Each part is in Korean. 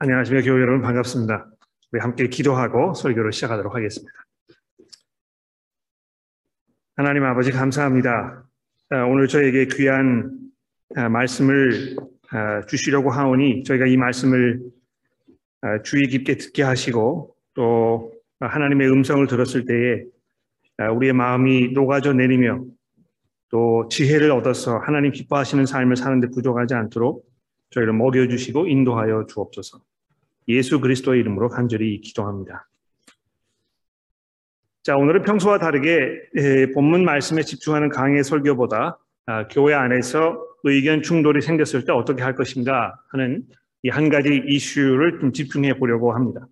안녕하십니까 교회 여러분 반갑습니다. 우리 함께 기도하고 설교를 시작하도록 하겠습니다. 하나님 아버지 감사합니다. 아, 오늘 저에게 귀한 아, 말씀을 아, 주시려고 하오니 저희가 이 말씀을 주의 깊게 듣게 하시고 또 하나님의 음성을 들었을 때에 우리의 마음이 녹아져 내리며 또 지혜를 얻어서 하나님 기뻐하시는 삶을 사는데 부족하지 않도록 저희를 먹여주시고 인도하여 주옵소서. 예수 그리스도의 이름으로 간절히 기도합니다. 자, 오늘은 평소와 다르게 본문 말씀에 집중하는 강의 설교보다 아, 교회 안에서 의견 충돌이 생겼을 때 어떻게 할 것인가 하는 이 한 가지 이슈를 좀 집중해 보려고 합니다.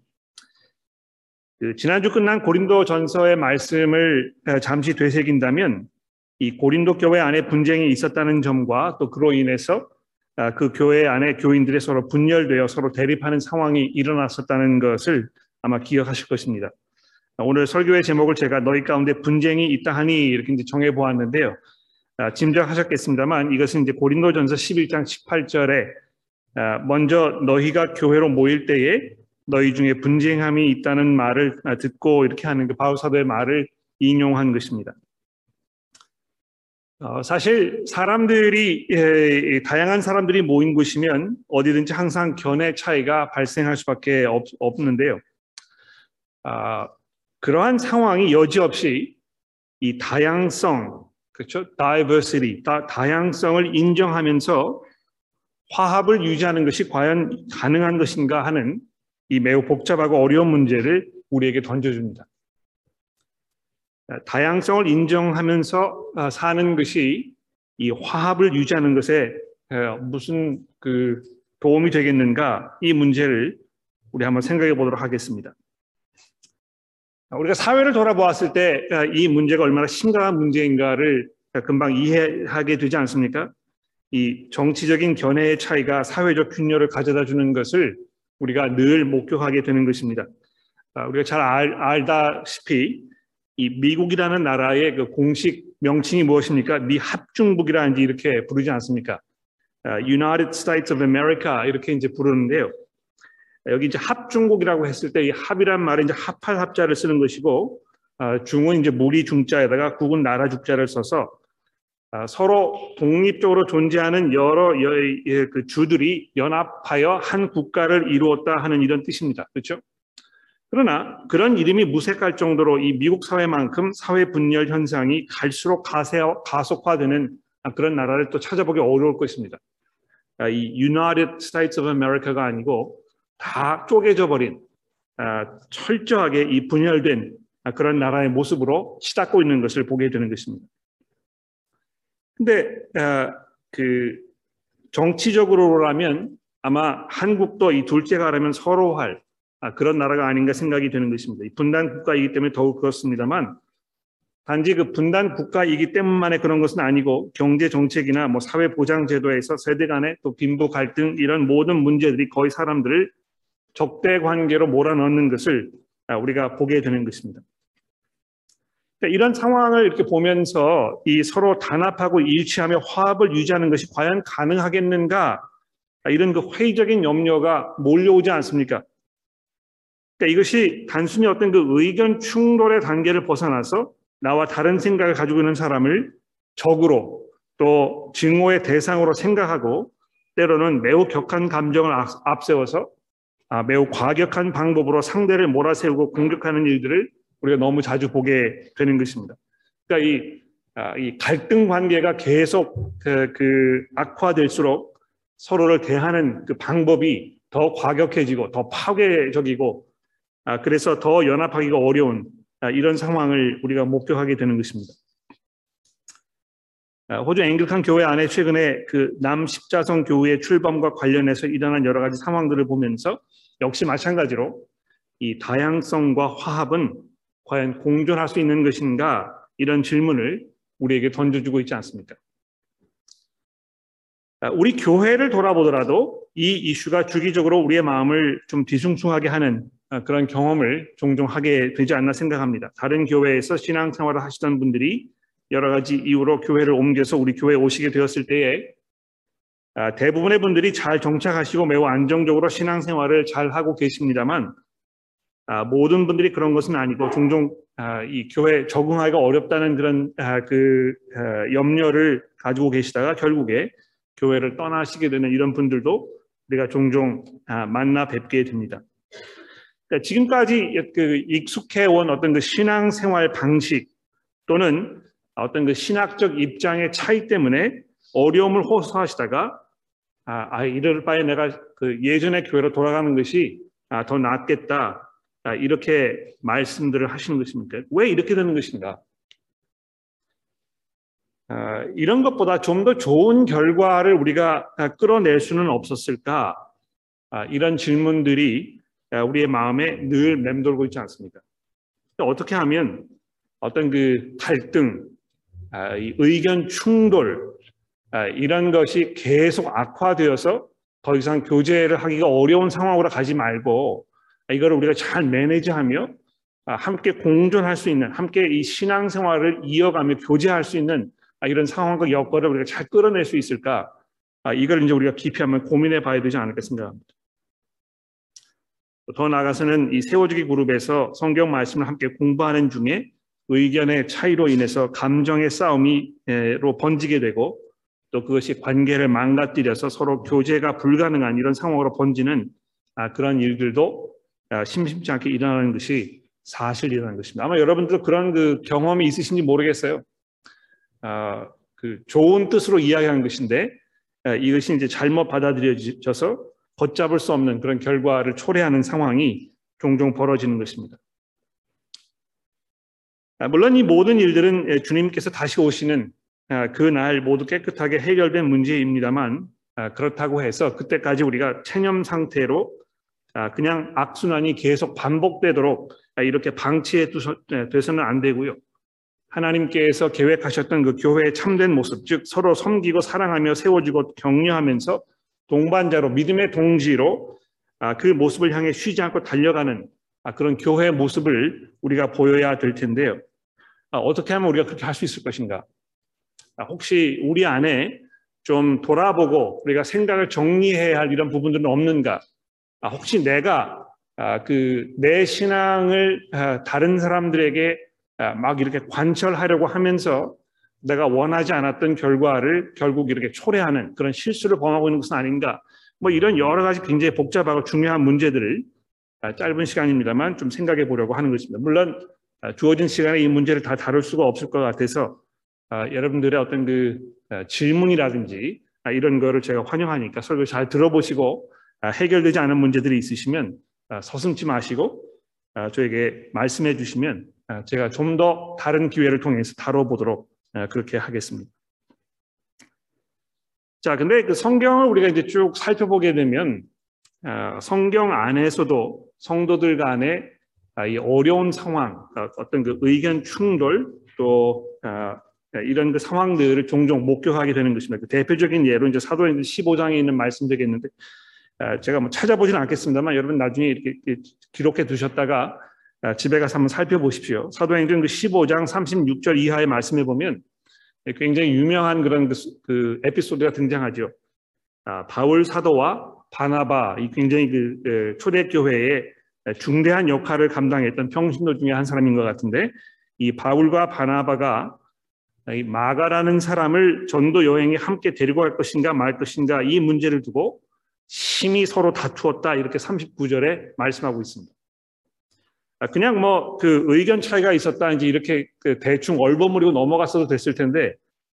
그 지난주 끝난 고린도 전서의 말씀을 잠시 되새긴다면 이 고린도 교회 안에 분쟁이 있었다는 점과 또 그로 인해서 아, 그 교회 안에 교인들이 서로 분열되어 서로 대립하는 상황이 일어났었다는 것을 아마 기억하실 것입니다. 오늘 설교의 제목을 제가 너희 가운데 분쟁이 있다 하니 이렇게 이제 정해 보았는데요. 아, 짐작하셨겠습니다만 이것은 이제 고린도전서 11장 18절에 아, 먼저 너희가 교회로 모일 때에 너희 중에 분쟁함이 있다는 말을 듣고 이렇게 하는 그 바울 사도의 말을 인용한 것입니다. 어, 사실 사람들이 예, 다양한 사람들이 모인 곳이면 어디든지 항상 견해 차이가 발생할 수밖에 없, 없는데요. 아, 그러한 상황이 여지없이 이 다양성, 그렇죠? diversity, 다, 다양성을 인정하면서 화합을 유지하는 것이 과연 가능한 것인가 하는 이 매우 복잡하고 어려운 문제를 우리에게 던져줍니다. 다양성을 인정하면서 아, 사는 것이 이 화합을 유지하는 것에 무슨 그 도움이 되겠는가 이 문제를 우리 한번 생각해 보도록 하겠습니다. 우리가 사회를 돌아보았을 때 이 문제가 얼마나 심각한 문제인가를 금방 이해하게 되지 않습니까? 이 정치적인 견해의 차이가 사회적 균열을 가져다 주는 것을 우리가 늘 목격하게 되는 것입니다. 아, 우리가 잘 알, 알다시피 이 미국이라는 나라의 그 공식 명칭이 무엇입니까? 미 합중국이라는지 이렇게 부르지 않습니까? 아, United States of America 이렇게 이제 부르는데요. 여기 이제 합중국이라고 했을 때 이 합이란 말은 이제 합할 합자를 쓰는 것이고 아, 중은 이제 무리 중자에다가 국은 나라 죽자를 써서 아, 서로 독립적으로 존재하는 여러 그 주들이 연합하여 한 국가를 이루었다 하는 이런 뜻입니다. 그렇죠? 그러나 그런 이름이 무색할 정도로 이 미국 사회만큼 사회 분열 현상이 갈수록 가속화되는 그런 나라를 또 찾아보기 어려울 것입니다. 아, 이 United States of America가 아니고 다 쪼개져 버린 아, 철저하게 이 분열된 그런 나라의 모습으로 치닫고 있는 것을 보게 되는 것입니다. 근데 아, 그 정치적으로라면 아마 한국도 이 둘째가라면 서로 할 아, 그런 나라가 아닌가 생각이 되는 것입니다. 분단 국가이기 때문에 더욱 그렇습니다만 단지 그 분단 국가이기 때문만의 그런 것은 아니고 경제 정책이나 뭐 사회 보장 제도에서 세대 간의 또 빈부 갈등 이런 모든 문제들이 거의 사람들을 적대 관계로 몰아넣는 것을 아, 우리가 보게 되는 것입니다. 그러니까 이런 상황을 이렇게 보면서 이 서로 단합하고 일치하며 화합을 유지하는 것이 과연 가능하겠는가 아, 이런 그 회의적인 염려가 몰려오지 않습니까? 그러니까 이것이 단순히 어떤 그 의견 충돌의 단계를 벗어나서 나와 다른 생각을 가지고 있는 사람을 적으로 또 증오의 대상으로 생각하고 때로는 매우 격한 감정을 앞세워서 아, 매우 과격한 방법으로 상대를 몰아세우고 공격하는 일들을 우리가 너무 자주 보게 되는 것입니다. 그러니까 이, 아, 이 갈등 관계가 계속 그, 그 악화될수록 서로를 대하는 그 방법이 더 과격해지고 더 파괴적이고 아, 그래서 더 연합하기가 어려운 아, 이런 상황을 우리가 목격하게 되는 것입니다. 아, 호주 앵글칸 교회 안에 최근에 그 남십자성 교회의 출범과 관련해서 일어난 여러 가지 상황들을 보면서 역시 마찬가지로 이 다양성과 화합은 과연 공존할 수 있는 것인가 이런 질문을 우리에게 던져주고 있지 않습니까? 우리 교회를 돌아보더라도 이 이슈가 주기적으로 우리의 마음을 좀 뒤숭숭하게 하는 아, 그런 경험을 종종 하게 되지 않나 생각합니다. 다른 교회에서 신앙생활을 하시던 분들이 여러 가지 이유로 교회를 옮겨서 우리 교회에 오시게 되었을 때에 아, 대부분의 분들이 잘 정착하시고 매우 안정적으로 신앙생활을 잘 하고 계십니다만 아, 모든 분들이 그런 것은 아니고 종종 아, 이 교회 적응하기가 어렵다는 그런 그 염려를 가지고 계시다가 결국에 교회를 떠나시게 되는 이런 분들도 우리가 종종 만나 뵙게 됩니다. 그러니까 지금까지 그 익숙해온 어떤 그 신앙생활 방식 또는 어떤 그 신학적 입장의 차이 때문에 어려움을 호소하시다가 아, 아 이럴 바에 내가 그 예전의 교회로 돌아가는 것이 아, 더 낫겠다 아, 이렇게 말씀들을 하시는 것입니까? 왜 이렇게 되는 것인가? 아, 이런 것보다 좀 더 좋은 결과를 우리가 끌어낼 수는 없었을까? 아, 이런 질문들이 우리의 마음에 늘 맴돌고 있지 않습니까? 어떻게 하면 어떤 그 갈등, 의견 충돌, 이런 것이 계속 악화되어서 더 이상 교제를 하기가 어려운 상황으로 가지 말고 이거를 우리가 잘 매니지하며 아, 함께 공존할 수 있는, 함께 이 신앙생활을 이어가며 교제할 수 있는 아, 이런 상황과 여건을 우리가 잘 끌어낼 수 있을까? 아, 이걸 이제 우리가 깊이 한번 고민해 봐야 되지 않을까 생각합니다. 더 나아가서는 이 세워주기 그룹에서 성경 말씀을 함께 공부하는 중에 의견의 차이로 인해서 감정의 싸움이로 번지게 되고 또 그것이 관계를 망가뜨려서 서로 교제가 불가능한 이런 상황으로 번지는 그런 일들도 아, 심심치 않게 일어나는 것이 사실이라는 것입니다. 아마 여러분들 그런 그 경험이 있으신지 모르겠어요. 아, 그 좋은 뜻으로 이야기하는 것인데 아, 이것이 이제 잘못 받아들여져서 걷잡을 수 없는 그런 결과를 초래하는 상황이 종종 벌어지는 것입니다. 아, 물론 이 모든 일들은 예, 주님께서 다시 오시는 아, 그날 모두 깨끗하게 해결된 문제입니다만 아, 그렇다고 해서 그때까지 우리가 체념 상태로 아, 그냥 악순환이 계속 반복되도록 이렇게 방치해 돼서는 안 되고요. 하나님께서 계획하셨던 그 교회의 참된 모습, 즉 서로 섬기고 사랑하며 세워주고 격려하면서 동반자로 믿음의 동지로 아, 그 모습을 향해 쉬지 않고 달려가는 아, 그런 교회의 모습을 우리가 보여야 될 텐데요. 어떻게 하면 우리가 그렇게 할 수 있을 것인가? 혹시 우리 안에 좀 돌아보고 우리가 생각을 정리해야 할 이런 부분들은 없는가? 아, 혹시 내가 아, 그내 신앙을 아, 다른 사람들에게 막 이렇게 관철하려고 하면서 내가 원하지 않았던 결과를 결국 이렇게 초래하는 그런 실수를 범하고 있는 것은 아닌가? 뭐 이런 여러 가지 굉장히 복잡하고 중요한 문제들을 짧은 시간입니다만 좀 생각해 보려고 하는 것입니다. 물론 주어진 시간에 이 문제를 다 다룰 수가 없을 것 같아서 여러분들의 어떤 그 질문이라든지 이런 거를 제가 환영하니까 설교 잘 들어보시고 아, 해결되지 않은 문제들이 있으시면 아, 서슴지 마시고 아, 저에게 말씀해 주시면 제가 좀 더 다른 기회를 통해서 다뤄보도록 그렇게 하겠습니다. 자, 근데 그 성경을 우리가 이제 쭉 살펴보게 되면 성경 안에서도 성도들 간의 이 어려운 상황, 어떤 그 의견 충돌 또 이런 그 상황들을 종종 목격하게 되는 것입니다. 그 대표적인 예로 이제 사도행전 15장에 있는 말씀 되겠는데 아, 제가 뭐 찾아보지는 않겠습니다만 여러분 나중에 이렇게 기록해 두셨다가 아, 집에 가서 한번 살펴보십시오. 사도행전 그 15장 36절 이하의 말씀에 보면 굉장히 유명한 그런 그, 그 에피소드가 등장하죠. 아, 바울 사도와 바나바 이 굉장히 그 초대 교회의 중대한 역할을 감당했던 평신도 중에 한 사람인 것 같은데 이 바울과 바나바가 이 마가라는 사람을 전도 여행에 함께 데리고 갈 것인가 말 것인가 이 문제를 두고 심히 서로 다투었다 이렇게 39절에 말씀하고 있습니다. 아, 그냥 뭐 그 의견 차이가 있었다 이제 이렇게 그 대충 얼버무리고 넘어갔어도 됐을 텐데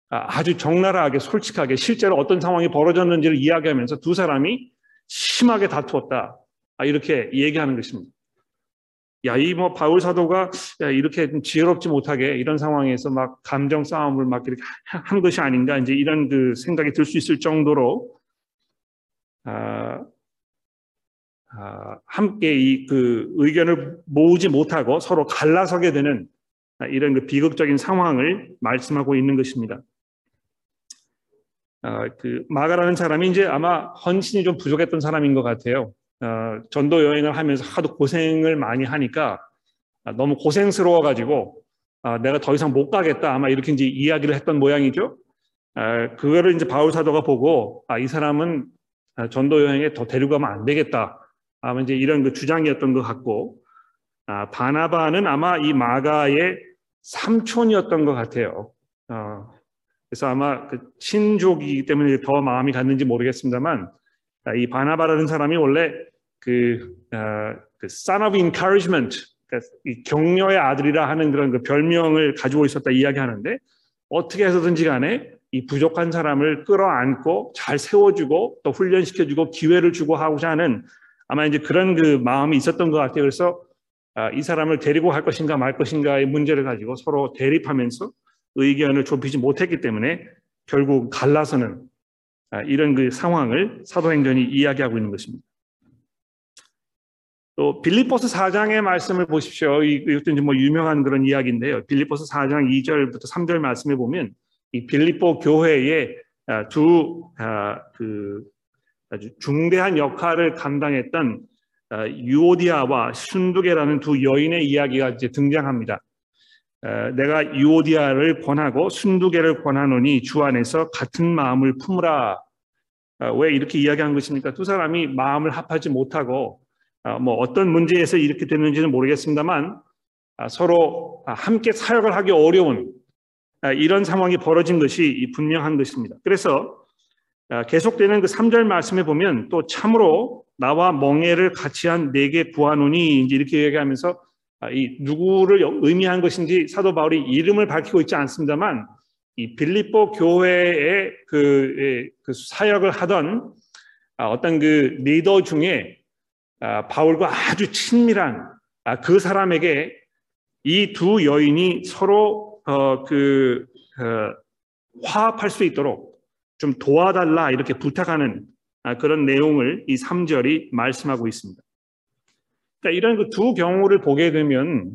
아, 아주 적나라하게 솔직하게 실제로 어떤 상황이 벌어졌는지를 이야기하면서 두 사람이 심하게 다투었다 아, 이렇게 얘기하는 것입니다. 야, 이 뭐 바울 사도가 이렇게 지혜롭지 못하게 이런 상황에서 막 감정 싸움을 막 이렇게 한 것이 아닌가 이제 이런 그 생각이 들 수 있을 정도로 아, 아, 함께 이 그 의견을 모으지 못하고 서로 갈라서게 되는 이런 그 비극적인 상황을 말씀하고 있는 것입니다. 아, 그 마가라는 사람이 이제 아마 헌신이 좀 부족했던 사람인 것 같아요. 어, 전도 여행을 하면서 하도 고생을 많이 하니까 너무 고생스러워 가지고 아, 내가 더 이상 못 가겠다 아마 이렇게 이제 이야기를 했던 모양이죠. 그거를 이제 바울 사도가 보고 아, 이 사람은 전도 여행에 더 데려가면 안 되겠다. 아마 이제 이런 그 주장이었던 것 같고 아, 바나바는 아마 이 마가의 삼촌이었던 것 같아요. 어, 그래서 아마 그 친족이기 때문에 더 마음이 갔는지 모르겠습니다만 아, 이 바나바라는 사람이 원래 그, 어, 그 son of encouragement, 그러니까 이 격려의 아들이라 하는 그런 그 별명을 가지고 있었다 이야기하는데 어떻게 해서든지 간에 이 부족한 사람을 끌어안고 잘 세워주고 또 훈련시켜주고 기회를 주고 하고자 하는 아마 이제 그런 그 마음이 있었던 것 같아요. 그래서 아, 이 사람을 데리고 갈 것인가 말 것인가의 문제를 가지고 서로 대립하면서 의견을 좁히지 못했기 때문에 결국 갈라서는 아, 이런 그 상황을 사도행전이 이야기하고 있는 것입니다. 또 빌리포스 4장의 말씀을 보십시오. 이것도 이제 뭐 유명한 그런 이야기인데요. 빌리포스 4장 2절부터 3절 말씀에 보면 이 빌리포 교회의 아, 두그 아주 중대한 역할을 감당했던 어, 유오디아와 순두계라는 두 여인의 이야기가 이제 등장합니다. 어, 내가 유오디아를 권하고 순두계를 권하노니 주 안에서 같은 마음을 품으라. 어, 왜 이렇게 이야기한 것입니까? 두 사람이 마음을 합하지 못하고 뭐 어떤 문제에서 이렇게 됐는지는 모르겠습니다만 서로 함께 사역을 하기 어려운 이런 상황이 벌어진 것이 분명한 것입니다. 그래서 아, 계속되는 그 3절 말씀에 보면 또 참으로 나와 멍해를 같이 한 내게 구하노니 이렇게 얘기하면서 아, 이 누구를 의미한 것인지 사도 바울이 이름을 밝히고 있지 않습니다만 이 빌립보 교회의 그, 예, 그 사역을 하던 아, 어떤 그 리더 중에 바울과 아주 친밀한 그 사람에게 이 두 여인이 서로 어, 그 어, 화합할 수 있도록 좀 도와달라 이렇게 부탁하는 아, 그런 내용을 이 3절이 말씀하고 있습니다. 그러니까 이런 그 두 경우를 보게 되면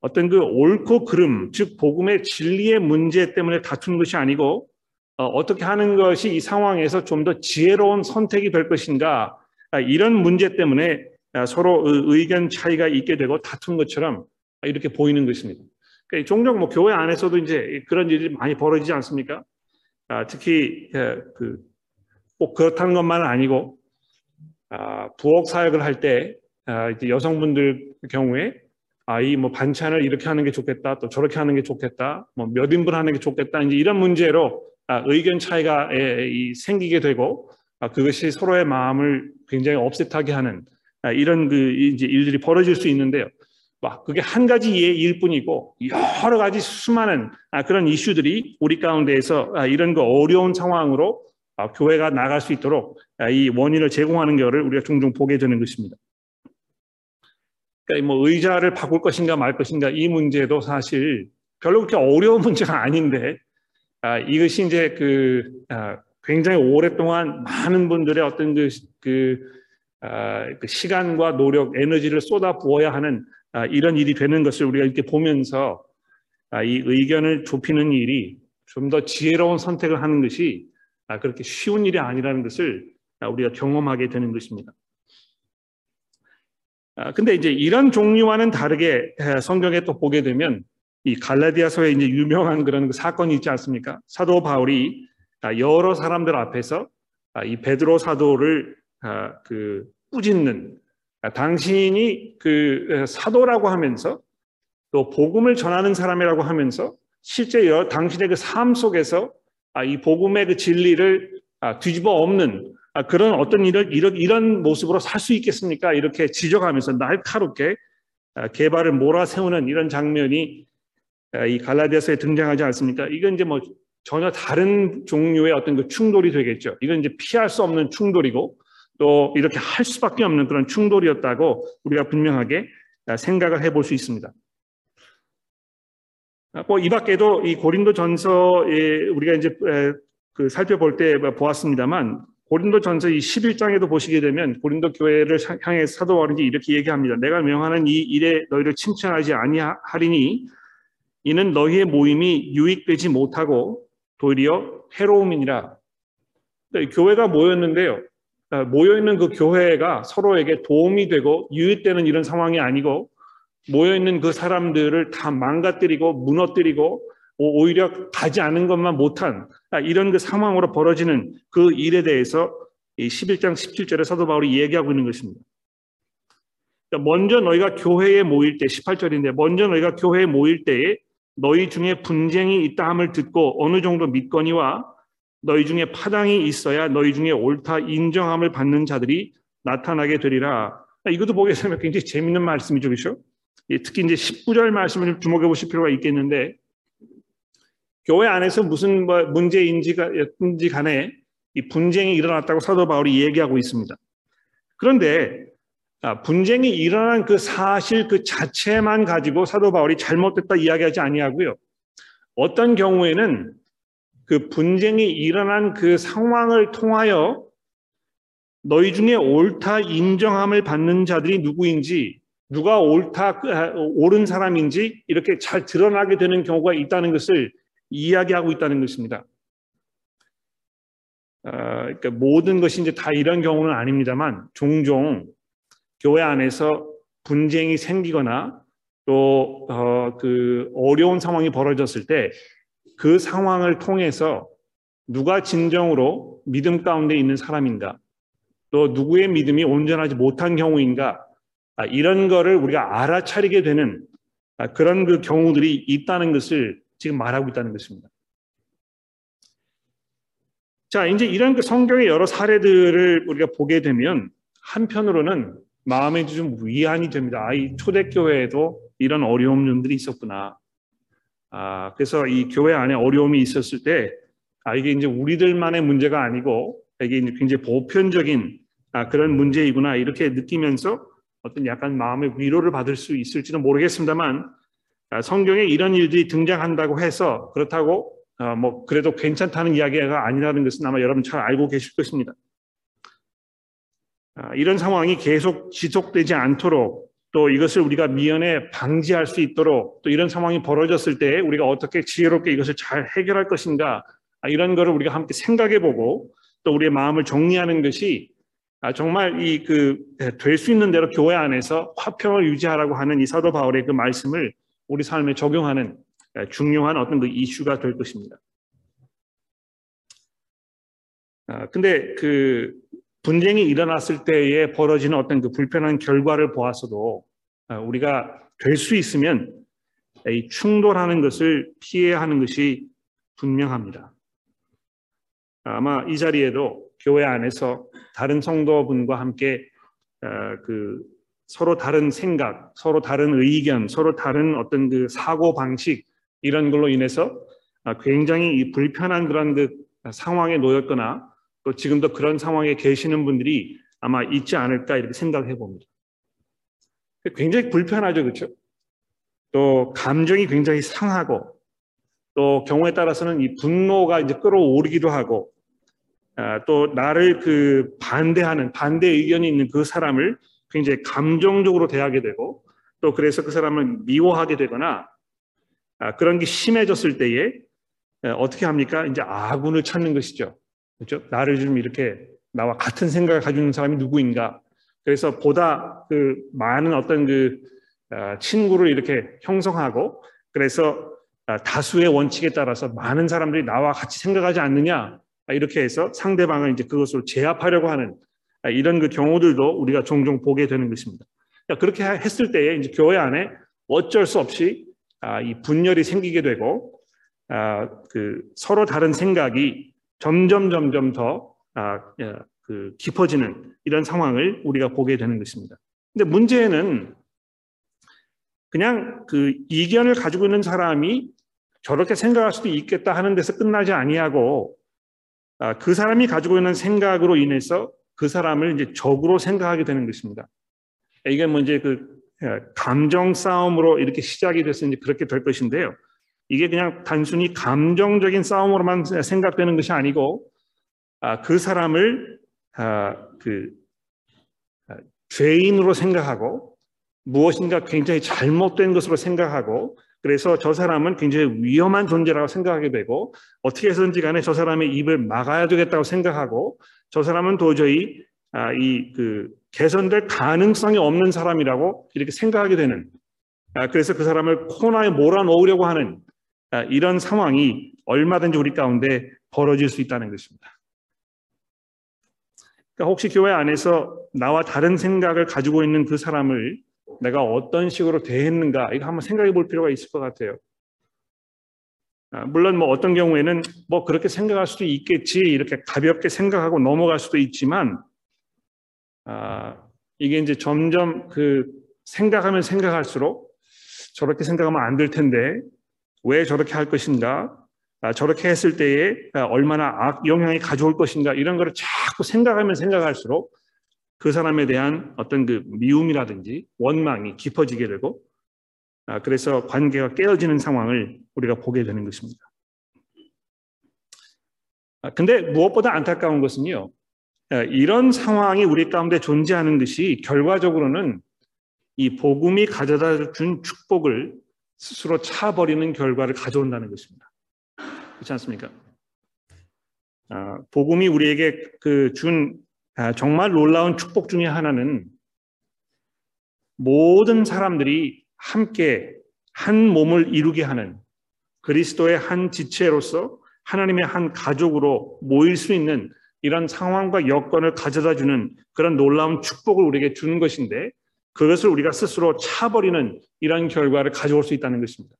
어떤 그 옳고 그름, 즉 복음의 진리의 문제 때문에 다툰 것이 아니고 어, 떻게 하는 것이 이 상황에서 좀 더 지혜로운 선택이 될 것인가 아, 이런 문제 때문에 아, 서로 의견 차이가 있게 되고 다툰 것처럼 이렇게 보이는 것입니다. 그러니까 종종 뭐 교회 안에서도 이제 그런 일이 많이 벌어지지 않습니까? 아, 특히 예, 그꼭 그렇다는 것만은 아니고 아, 부엌 사역을 할때 아, 여성분들 경우에 아, 이 뭐 반찬을 이렇게 하는 게 좋겠다, 또 저렇게 하는 게 좋겠다, 뭐 몇 인분 하는 게 좋겠다, 이제 이런 문제로 아, 의견 차이가 에, 이, 생기게 되고 아, 그것이 서로의 마음을 굉장히 업셋하게 하는 아, 이런 그 이제 일들이 벌어질 수 있는데요. 막 그게 한 가지 일 뿐이고 여러 가지 수많은 아, 그런 이슈들이 우리 가운데에서 아, 이런 거 어려운 상황으로 아, 교회가 나갈 수 있도록 이 원인을 제공하는 것을 우리가 종종 보게 되는 것입니다. 그러니까 뭐 의자를 바꿀 것인가 말 것인가 이 문제도 사실 별로 그렇게 어려운 문제가 아닌데 이것이 이제 그 굉장히 오랫동안 많은 분들의 어떤 그, 그, 그 시간과 노력, 에너지를 쏟아 부어야 하는 아, 이런 일이 되는 것을 우리가 이렇게 보면서 아, 이 의견을 좁히는 일이 좀 더 지혜로운 선택을 하는 것이 아, 그렇게 쉬운 일이 아니라는 것을 우리가 경험하게 되는 것입니다. 근데 이제 이런 종류와는 다르게 성경에 또 보게 되면 이 갈라디아서에 이제 유명한 그런 그 사건이 있지 않습니까? 사도 바울이 여러 사람들 앞에서 이 베드로 사도를 그 꾸짖는 아, 당신이 그 사도라고 하면서 또 복음을 전하는 사람이라고 하면서 실제 당신의 그 삶 속에서 아, 이 복음의 그 진리를 아, 뒤집어 엎는 그런 어떤 일을 이런 모습으로 살 수 있겠습니까? 이렇게 지적하면서 날카롭게 개발을 몰아세우는 이런 장면이 이 갈라디아서에 등장하지 않습니까? 이건 이제 뭐 전혀 다른 종류의 어떤 그 충돌이 되겠죠. 이건 이제 피할 수 없는 충돌이고 또 이렇게 할 수밖에 없는 그런 충돌이었다고 우리가 분명하게 생각을 해볼 수 있습니다. 뭐이 밖에도 이 고린도 전서에 우리가 이제 그 살펴볼 때 보았습니다만 고린도 전서 이 11장에도 보시게 되면 고린도 교회를 향해 사도 바울이 이렇게 얘기합니다. 내가 명하는 이 일에 너희를 칭찬하지 아니하리니 이는 너희의 모임이 유익되지 못하고 도리어 해로움이니라. 교회가 모였는데요. 어, 모여있는 그 교회가 서로에게 도움이 되고 유익되는 이런 상황이 아니고 모여있는 그 사람들을 다 망가뜨리고 무너뜨리고 오히려 가지 않은 것만 못한 이런 그 상황으로 벌어지는 그 일에 대해서 11장 17절에 사도 바울이 얘기하고 있는 것입니다. 그러니까 먼저 너희가 교회에 모일 때 18절인데 먼저 너희가 교회에 모일 때에 너희 중에 분쟁이 있다 함을 듣고 어느 정도 믿거니와 너희 중에 파당이 있어야 너희 중에 옳다 인정함을 받는 자들이 나타나게 되리라. 이것도 보게 되면 굉장히 재밌는 말씀이죠. 그렇죠? 특히 이제 19절 말씀을 좀 주목해 보실 필요가 있겠는데 교회 안에서 무슨 뭐 문제인지가,인지 간에 이 분쟁이 일어났다고 사도 바울이 얘기하고 있습니다. 그런데 아, 분쟁이 일어난 그 사실 그 자체만 가지고 사도 바울이 잘못됐다 이야기하지 아니하고요. 어떤 경우에는 그 분쟁이 일어난 그 상황을 통하여 너희 중에 옳다 인정함을 받는 자들이 누구인지 누가 옳다 아, 옳은 사람인지 이렇게 잘 드러나게 되는 경우가 있다는 것을 이야기하고 있다는 것입니다. 어, 그러니까 모든 것이 이제 다 이런 경우는 아닙니다만 종종 교회 안에서 분쟁이 생기거나 또그 어, 어려운 상황이 벌어졌을 때 그 상황을 통해서 누가 진정으로 믿음 가운데 있는 사람인가 또 누구의 믿음이 온전하지 못한 경우인가 아, 이런 거를 우리가 알아차리게 되는 아, 그런 그 경우들이 있다는 것을 지금 말하고 있다는 것입니다. 자, 이제 이런 그 성경의 여러 사례들을 우리가 보게 되면 한편으로는 마음에 좀 위안이 됩니다. 아, 이 초대교회에도 이런 어려움들이 있었구나. 아, 그래서 이 교회 안에 어려움이 있었을 때, 아, 이게 이제 우리들만의 문제가 아니고, 이게 이제 굉장히 보편적인 아, 그런 문제이구나. 이렇게 느끼면서 어떤 약간 마음의 위로를 받을 수 있을지는 모르겠습니다만, 아, 성경에 이런 일들이 등장한다고 해서 그렇다고 어, 뭐 그래도 괜찮다는 이야기가 아니라는 것은 아마 여러분 잘 알고 계실 것입니다. 아, 이런 상황이 계속 지속되지 않도록 또 이것을 우리가 미연에 방지할 수 있도록 또 이런 상황이 벌어졌을 때 우리가 어떻게 지혜롭게 이것을 잘 해결할 것인가 아, 이런 거를 우리가 함께 생각해 보고 또 우리의 마음을 정리하는 것이 정말 이 그 될 수 있는 대로 교회 안에서 화평을 유지하라고 하는 이 사도 바울의 그 말씀을 우리 삶에 적용하는 중요한 어떤 그 이슈가 될 것입니다. 아, 근데 그 분쟁이 일어났을 때에 벌어지는 어떤 그 불편한 결과를 보았어도 아, 우리가 될 수 있으면 이 충돌하는 것을 피해야 하는 것이 분명합니다. 아마 이 자리에도 교회 안에서 다른 성도분과 함께 아, 그 서로 다른 생각, 서로 다른 의견, 서로 다른 어떤 그 사고 방식 이런 걸로 인해서 아, 굉장히 불편한 그런 그 상황에 놓였거나 또 지금도 그런 상황에 계시는 분들이 아마 있지 않을까 이렇게 생각해 봅니다. 굉장히 불편하죠, 그렇죠? 또 감정이 굉장히 상하고 또 경우에 따라서는 이 분노가 이제 끌어오르기도 하고 아, 또 나를 그 반대하는 반대 의견이 있는 그 사람을 굉장히 감정적으로 대하게 되고 또 그래서 그 사람을 미워하게 되거나 아, 그런 게 심해졌을 때에 어떻게 합니까? 이제 아군을 찾는 것이죠. 그렇죠? 나를 좀 이렇게 나와 같은 생각을 가지고 있는 사람이 누구인가? 그래서 보다 그 많은 어떤 그 아, 친구를 이렇게 형성하고 그래서 아, 다수의 원칙에 따라서 많은 사람들이 나와 같이 생각하지 않느냐 이렇게 해서 상대방을 이제 그것으로 제압하려고 하는 아, 이런 그 경우들도 우리가 종종 보게 되는 것입니다. 그렇게 했을 때에 이제 교회 안에 어쩔 수 없이 아, 이 분열이 생기게 되고 아, 그 서로 다른 생각이 점점 점점 더 그 깊어지는 이런 상황을 우리가 보게 되는 것입니다. 근데 문제는 그냥 그 이견을 가지고 있는 사람이 저렇게 생각할 수도 있겠다 하는 데서 끝나지 아니하고 그 사람이 가지고 있는 생각으로 인해서 그 사람을 이제 적으로 생각하게 되는 것입니다. 이게 뭐 이제 그 예, 감정 싸움으로 이렇게 시작이 돼서 이제 그렇게 될 것인데요. 이게 그냥 단순히 감정적인 싸움으로만 생각되는 것이 아니고 아, 그 사람을 아, 그 아, 죄인으로 생각하고 무엇인가 굉장히 잘못된 것으로 생각하고 그래서 저 사람은 굉장히 위험한 존재라고 생각하게 되고 어떻게 해서든지 간에 저 사람의 입을 막아야 되겠다고 생각하고 저 사람은 도저히 아, 이그 개선될 가능성이 없는 사람이라고 이렇게 생각하게 되는 아, 그래서 그 사람을 코너에 몰아넣으려고 하는 아, 이런 상황이 얼마든지 우리 가운데 벌어질 수 있다는 것입니다. 그러니까 혹시 교회 안에서 나와 다른 생각을 가지고 있는 그 사람을 내가 어떤 식으로 대했는가 이거 한번 생각해 볼 필요가 있을 것 같아요. 아, 물론 뭐 어떤 경우에는 뭐 그렇게 생각할 수도 있겠지 이렇게 가볍게 생각하고 넘어갈 수도 있지만 아, 이게 이제 점점 그 생각하면 생각할수록 저렇게 생각하면 안 될 텐데 왜 저렇게 할 것인가 아, 저렇게 했을 때에 얼마나 악 영향이 가져올 것인가 이런 거를 자꾸 생각하면 생각할수록 그 사람에 대한 어떤 그 미움이라든지 원망이 깊어지게 되고 아, 그래서 관계가 깨어지는 상황을 우리가 보게 되는 것입니다. 아, 근데 무엇보다 안타까운 것은요. 아, 이런 상황이 우리 가운데 존재하는 것이 결과적으로는 이 복음이 가져다 준 축복을 스스로 차버리는 결과를 가져온다는 것입니다. 그렇지 않습니까? 복음이 우리에게 그준 정말 놀라운 축복 중의 하나는 모든 사람들이 함께 한 몸을 이루게 하는 그리스도의 한 지체로서 하나님의 한 가족으로 모일 수 있는 이런 상황과 여건을 가져다 주는 그런 놀라운 축복을 우리에게 주는 것인데 그것을 우리가 스스로 차버리는 이런 결과를 가져올 수 있다는 것입니다.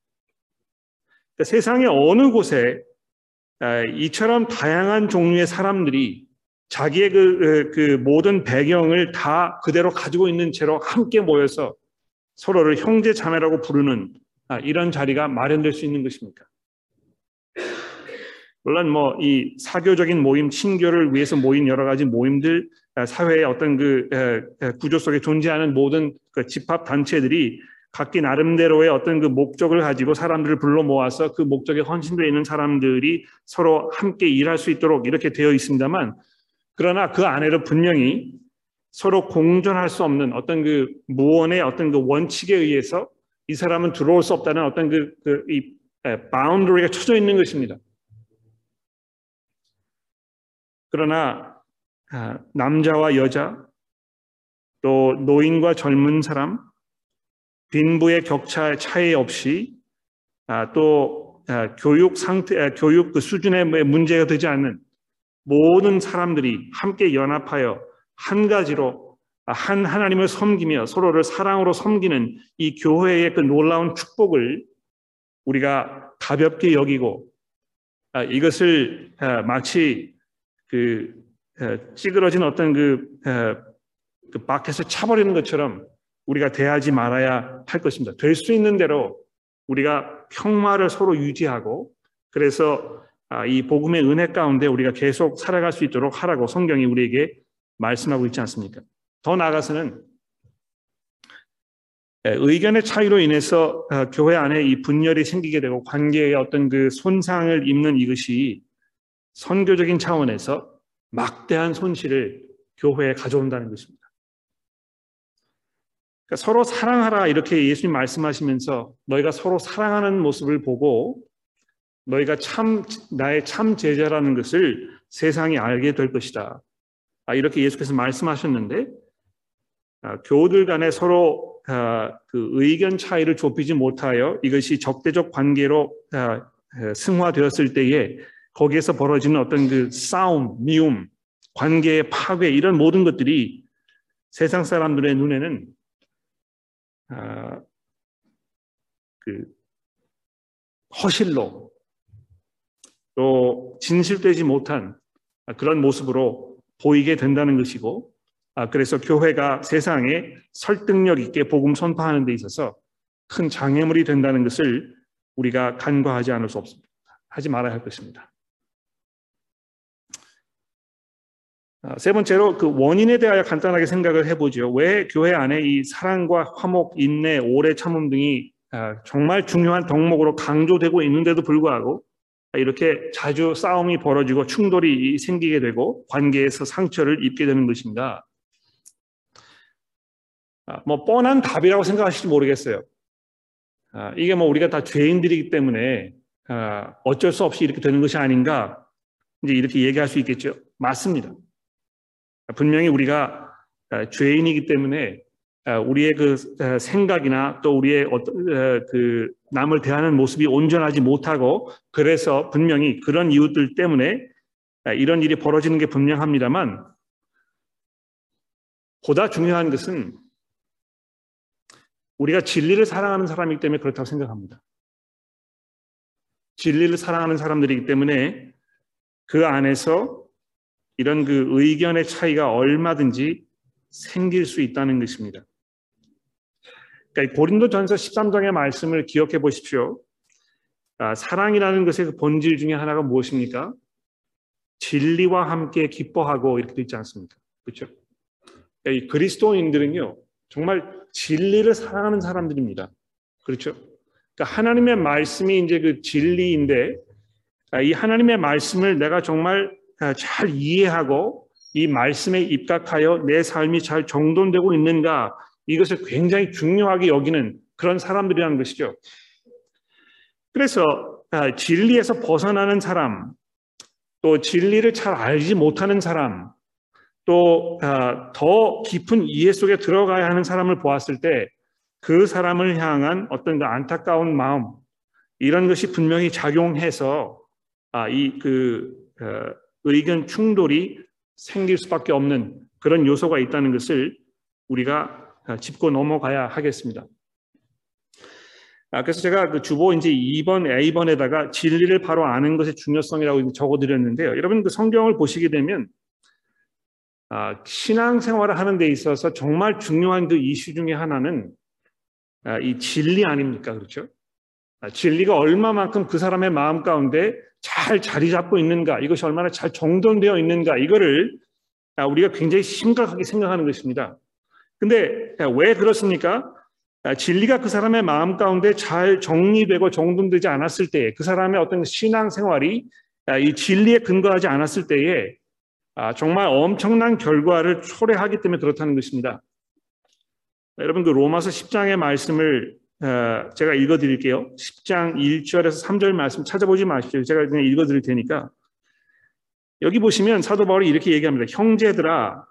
그러니까 세상의 어느 곳에 이처럼 다양한 종류의 사람들이 자기의 그, 그 모든 배경을 다 그대로 가지고 있는 채로 함께 모여서 서로를 형제 자매라고 부르는 아, 이런 자리가 마련될 수 있는 것입니까? 물론 뭐 이 사교적인 모임, 친교를 위해서 모인 여러 가지 모임들, 아, 사회의 어떤 그 구조 속에 존재하는 모든 그 집합 단체들이 각기 나름대로의 어떤 그 목적을 가지고 사람들을 불러 모아서 그 목적에 헌신되어 있는 사람들이 서로 함께 일할 수 있도록 이렇게 되어 있습니다만, 그러나 그 안에도 분명히 서로 공존할 수 없는 어떤 그 무언의 어떤 그 원칙에 의해서 이 사람은 들어올 수 없다는 어떤 그, 그, 이, 바운더리가 쳐져 있는 것입니다. 그러나 아, 남자와 여자, 또 노인과 젊은 사람, 빈부의 격차 차이 없이 아, 또 아, 교육 상태, 교육 그 수준의 문제가 되지 않는 모든 사람들이 함께 연합하여 한 가지로 한 하나님을 섬기며 서로를 사랑으로 섬기는 이 교회의 그 놀라운 축복을 우리가 가볍게 여기고 아, 이것을 아, 마치 그 아, 찌그러진 어떤 그, 그 밖에서 차버리는 것처럼 우리가 대하지 말아야 할 것입니다. 될 수 있는 대로 우리가 평화를 서로 유지하고 그래서 이 복음의 은혜 가운데 우리가 계속 살아갈 수 있도록 하라고 성경이 우리에게 말씀하고 있지 않습니까? 더 나아가서는 예, 의견의 차이로 인해서 어, 교회 안에 이 분열이 생기게 되고 관계에 어떤 그 손상을 입는 이것이 선교적인 차원에서 막대한 손실을 교회에 가져온다는 것입니다. 그러니까 서로 사랑하라 이렇게 예수님 말씀하시면서 너희가 서로 사랑하는 모습을 보고 너희가 참 나의 참 제자라는 것을 세상이 알게 될 것이다. 아, 이렇게 예수께서 말씀하셨는데 아, 교우들 간에 서로 아, 그 의견 차이를 좁히지 못하여 이것이 적대적 관계로 승화되었을 때에 거기에서 벌어지는 어떤 그 싸움, 미움, 관계의 파괴 이런 모든 것들이 세상 사람들의 눈에는 그 허실로 또 진실되지 못한 그런 모습으로 보이게 된다는 것이고 아, 그래서 교회가 세상에 설득력 있게 복음 선포하는 데 있어서 큰 장애물이 된다는 것을 우리가 간과하지 않을 수 없습니다. 하지 말아야 할 것입니다. 세 번째로 그 원인에 대하여 간단하게 생각을 해보죠. 왜 교회 안에 이 사랑과 화목, 인내, 오래 참음 등이 아, 정말 중요한 덕목으로 강조되고 있는데도 불구하고 이렇게 자주 싸움이 벌어지고 충돌이 생기게 되고 관계에서 상처를 입게 되는 것인가? 아, 뭐 뻔한 답이라고 생각하실지 모르겠어요. 아, 이게 뭐 우리가 다 죄인들이기 때문에 아, 어쩔 수 없이 이렇게 되는 것이 아닌가? 이제 이렇게 얘기할 수 있겠죠. 맞습니다. 분명히 우리가 죄인이기 때문에 우리의 그 생각이나 또 우리의 그 남을 대하는 모습이 온전하지 못하고 그래서 분명히 그런 이유들 때문에 이런 일이 벌어지는 게 분명합니다만 보다 중요한 것은 우리가 진리를 사랑하는 사람이기 때문에 그렇다고 생각합니다. 진리를 사랑하는 사람들이기 때문에 그 안에서 이런 그 의견의 차이가 얼마든지 생길 수 있다는 것입니다. 그러니까 고린도전서 13장의 말씀을 기억해 보십시오. 아, 사랑이라는 것의 그 본질 중에 하나가 무엇입니까? 진리와 함께 기뻐하고 이렇게 되어 있지 않습니까? 그렇죠? 그러니까 이 그리스도인들은요 정말 진리를 사랑하는 사람들입니다. 그렇죠? 그러니까 하나님의 말씀이 이제 그 진리인데 아, 이 하나님의 말씀을 내가 정말 아, 잘 이해하고 이 말씀에 입각하여 내 삶이 잘 정돈되고 있는가 이것을 굉장히 중요하게 여기는 그런 사람들이라는 것이죠. 그래서 아, 진리에서 벗어나는 사람, 또 진리를 잘 알지 못하는 사람, 또더 아, 깊은 이해 속에 들어가야 하는 사람을 보았을 때 그 사람을 향한 어떤 그 안타까운 마음 이런 것이 분명히 작용해서 아, 이그 어, 의견 충돌이 생길 수밖에 없는 그런 요소가 있다는 것을 우리가 아, 짚고 넘어가야 하겠습니다. 그래서 제가 그 주보 이제 2번, A번에다가 진리를 바로 아는 것의 중요성이라고 적어드렸는데요. 여러분 그 성경을 보시게 되면 아, 신앙생활을 하는 데 있어서 정말 중요한 그 이슈 중에 하나는 아, 이 진리 아닙니까? 그렇죠? 아, 진리가 얼마만큼 그 사람의 마음 가운데 잘 자리 잡고 있는가, 이것이 얼마나 잘 정돈되어 있는가, 이거를 우리가 굉장히 심각하게 생각하는 것입니다. 근데 왜 그렇습니까? 진리가 그 사람의 마음 가운데 잘 정리되고 정돈되지 않았을 때에 그 사람의 어떤 신앙 생활이 이 진리에 근거하지 않았을 때에 아, 정말 엄청난 결과를 초래하기 때문에 그렇다는 것입니다. 여러분 그 로마서 10장의 말씀을 어, 제가 읽어드릴게요. 10장 1절에서 3절 말씀 찾아보지 마십시오. 제가 그냥 읽어드릴 테니까 여기 보시면 사도 바울이 이렇게 얘기합니다. 형제들아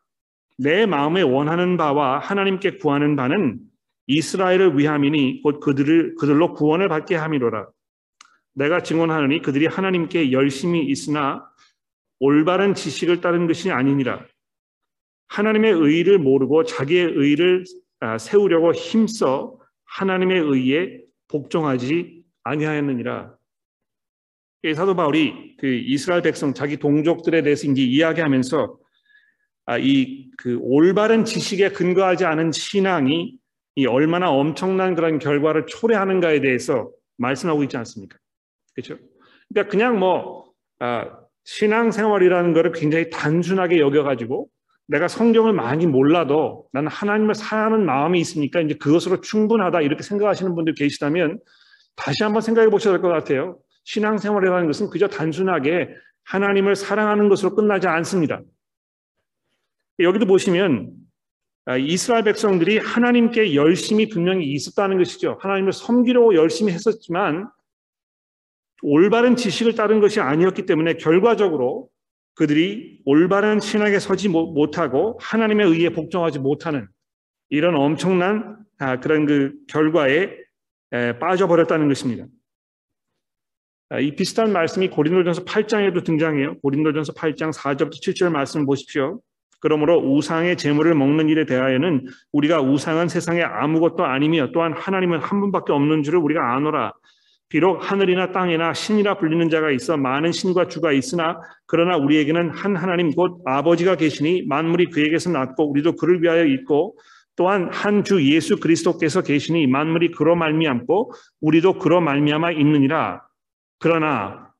내 마음에 원하는 바와 하나님께 구하는 바는 이스라엘을 위함이니 곧 그들을 그들로 구원을 받게 함이로라. 내가 증언하노니 그들이 하나님께 열심히 있으나 올바른 지식을 따른 것이 아니니라. 하나님의 의를 모르고 자기의 의를 아, 세우려고 힘써 하나님의 의에 복종하지 아니하였느니라. 사도 바울이 그 이스라엘 백성 자기 동족들에 대해서 이제 이야기하면서 아, 이 그 올바른 지식에 근거하지 않은 신앙이 이 얼마나 엄청난 그런 결과를 초래하는가에 대해서 말씀하고 있지 않습니까? 그렇죠? 그러니까 그냥 뭐 아, 신앙생활이라는 것을 굉장히 단순하게 여겨가지고 내가 성경을 많이 몰라도 나는 하나님을 사랑하는 마음이 있으니까 이제 그것으로 충분하다 이렇게 생각하시는 분들 계시다면 다시 한번 생각해 보셔야 될 것 같아요. 신앙생활이라는 것은 그저 단순하게 하나님을 사랑하는 것으로 끝나지 않습니다. 여기도 보시면 아, 이스라엘 백성들이 하나님께 열심히 분명히 있었다는 것이죠. 하나님을 섬기려고 열심히 했었지만 올바른 지식을 따른 것이 아니었기 때문에 결과적으로 그들이 올바른 신앙에 서지 못하고 하나님의 의에 복종하지 못하는 이런 엄청난 아, 그런 그 결과에 빠져버렸다는 것입니다. 아, 이 비슷한 말씀이 고린도전서 8장에도 등장해요. 고린도전서 8장 4절부터 7절 말씀 보십시오. 그러므로 우상의 재물을 먹는 일에 대하여는 우리가 우상은 세상에 아무것도 아니며 또한 하나님은 한 분밖에 없는 줄을 우리가 아노라. 비록 하늘이나 땅이나 신이라 불리는 자가 있어 많은 신과 주가 있으나 그러나 우리에게는 한 하나님 곧 아버지가 계시니 만물이 그에게서 났고 우리도 그를 위하여 있고 또한 한 주 예수 그리스도께서 계시니 만물이 그로 말미암고 우리도 그로 말미암아 있느니라. 그러나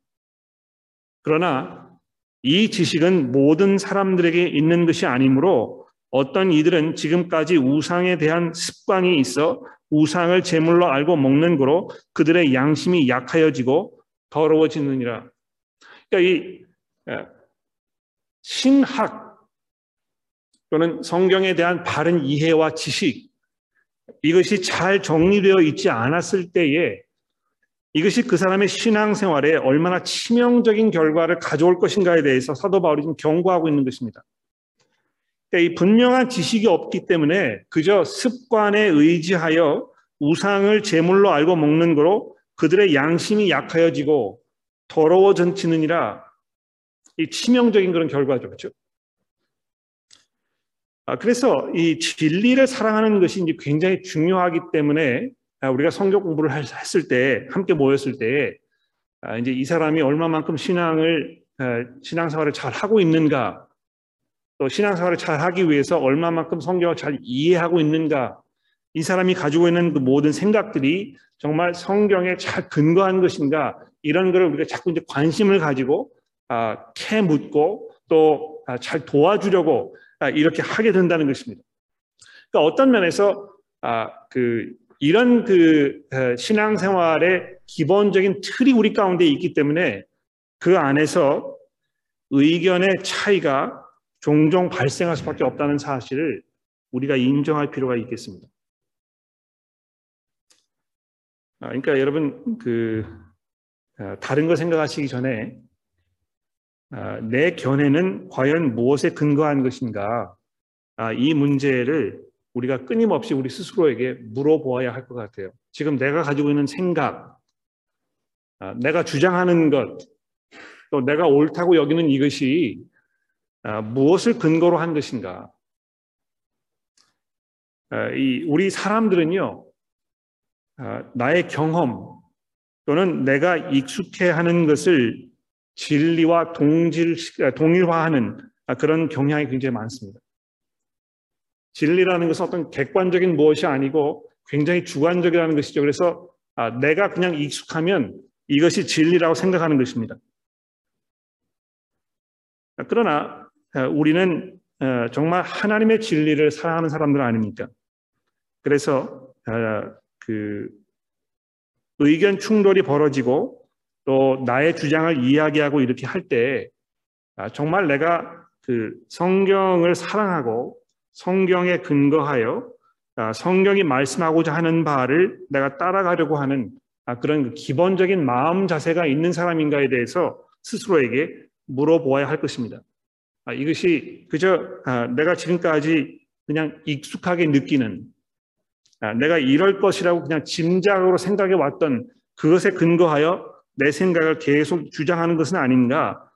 그러나 이 지식은 모든 사람들에게 있는 것이 아니므로 어떤 이들은 지금까지 우상에 대한 습관이 있어 우상을 제물로 알고 먹는 거로 그들의 양심이 약하여지고 더러워지느니라. 그러니까 이 신학 또는 성경에 대한 바른 이해와 지식 이것이 잘 정리되어 있지 않았을 때에 이것이 그 사람의 신앙생활에 얼마나 치명적인 결과를 가져올 것인가에 대해서 사도 바울이 좀 경고하고 있는 것입니다. 그러니까 이 분명한 지식이 없기 때문에 그저 습관에 의지하여 우상을 제물로 알고 먹는 거로 그들의 양심이 약하여지고 더러워졌지느니라 이 치명적인 그런 결과죠. 그렇죠? 아, 그래서 이 진리를 사랑하는 것이 이제 굉장히 중요하기 때문에 아, 우리가 성경 공부를 했을 때 함께 모였을 때 아, 이제 이 사람이 얼마만큼 신앙을 아, 신앙생활을 잘 하고 있는가 또 신앙생활을 잘 하기 위해서 얼마만큼 성경을 잘 이해하고 있는가 이 사람이 가지고 있는 그 모든 생각들이 정말 성경에 잘 근거한 것인가 이런 것을 우리가 자꾸 이제 관심을 가지고 아, 캐 묻고 또잘 도와주려고 이렇게 하게 된다는 것입니다. 그러니까 어떤 면에서 그 이런 그 신앙생활의 기본적인 틀이 우리 가운데 있기 때문에 그 안에서 의견의 차이가 종종 발생할 수밖에 없다는 사실을 우리가 인정할 필요가 있겠습니다. 아, 그러니까 여러분 그 아, 다른 거 생각하시기 전에 아, 내 견해는 과연 무엇에 근거한 것인가 이 문제를 우리가 끊임없이 우리 스스로에게 물어보아야 할 것 같아요. 지금 내가 가지고 있는 생각, 내가 주장하는 것, 또 내가 옳다고 여기는 이것이 아, 무엇을 근거로 한 것인가? 아, 우리 사람들은요, 아, 나의 경험 또는 내가 익숙해하는 것을 진리와 동질, 동일화하는 그런 경향이 굉장히 많습니다. 진리라는 것은 어떤 객관적인 무엇이 아니고 굉장히 주관적이라는 것이죠. 그래서 내가 그냥 익숙하면 이것이 진리라고 생각하는 것입니다. 그러나 어, 우리는 어, 정말 하나님의 진리를 사랑하는 사람들 아닙니까? 그래서 어, 그 의견 충돌이 벌어지고 또 나의 주장을 이야기하고 이렇게 할때 아, 정말 내가 그 성경을 사랑하고 성경에 근거하여 아, 성경이 말씀하고자 하는 바를 내가 따라가려고 하는 아, 그런 그 기본적인 마음 자세가 있는 사람인가에 대해서 스스로에게 물어보아야 할 것입니다. 아, 이것이 그저 아, 내가 지금까지 그냥 익숙하게 느끼는 아, 내가 이럴 것이라고 그냥 짐작으로 생각해 왔던 그것에 근거하여 내 생각을 계속 주장하는 것은 아닌가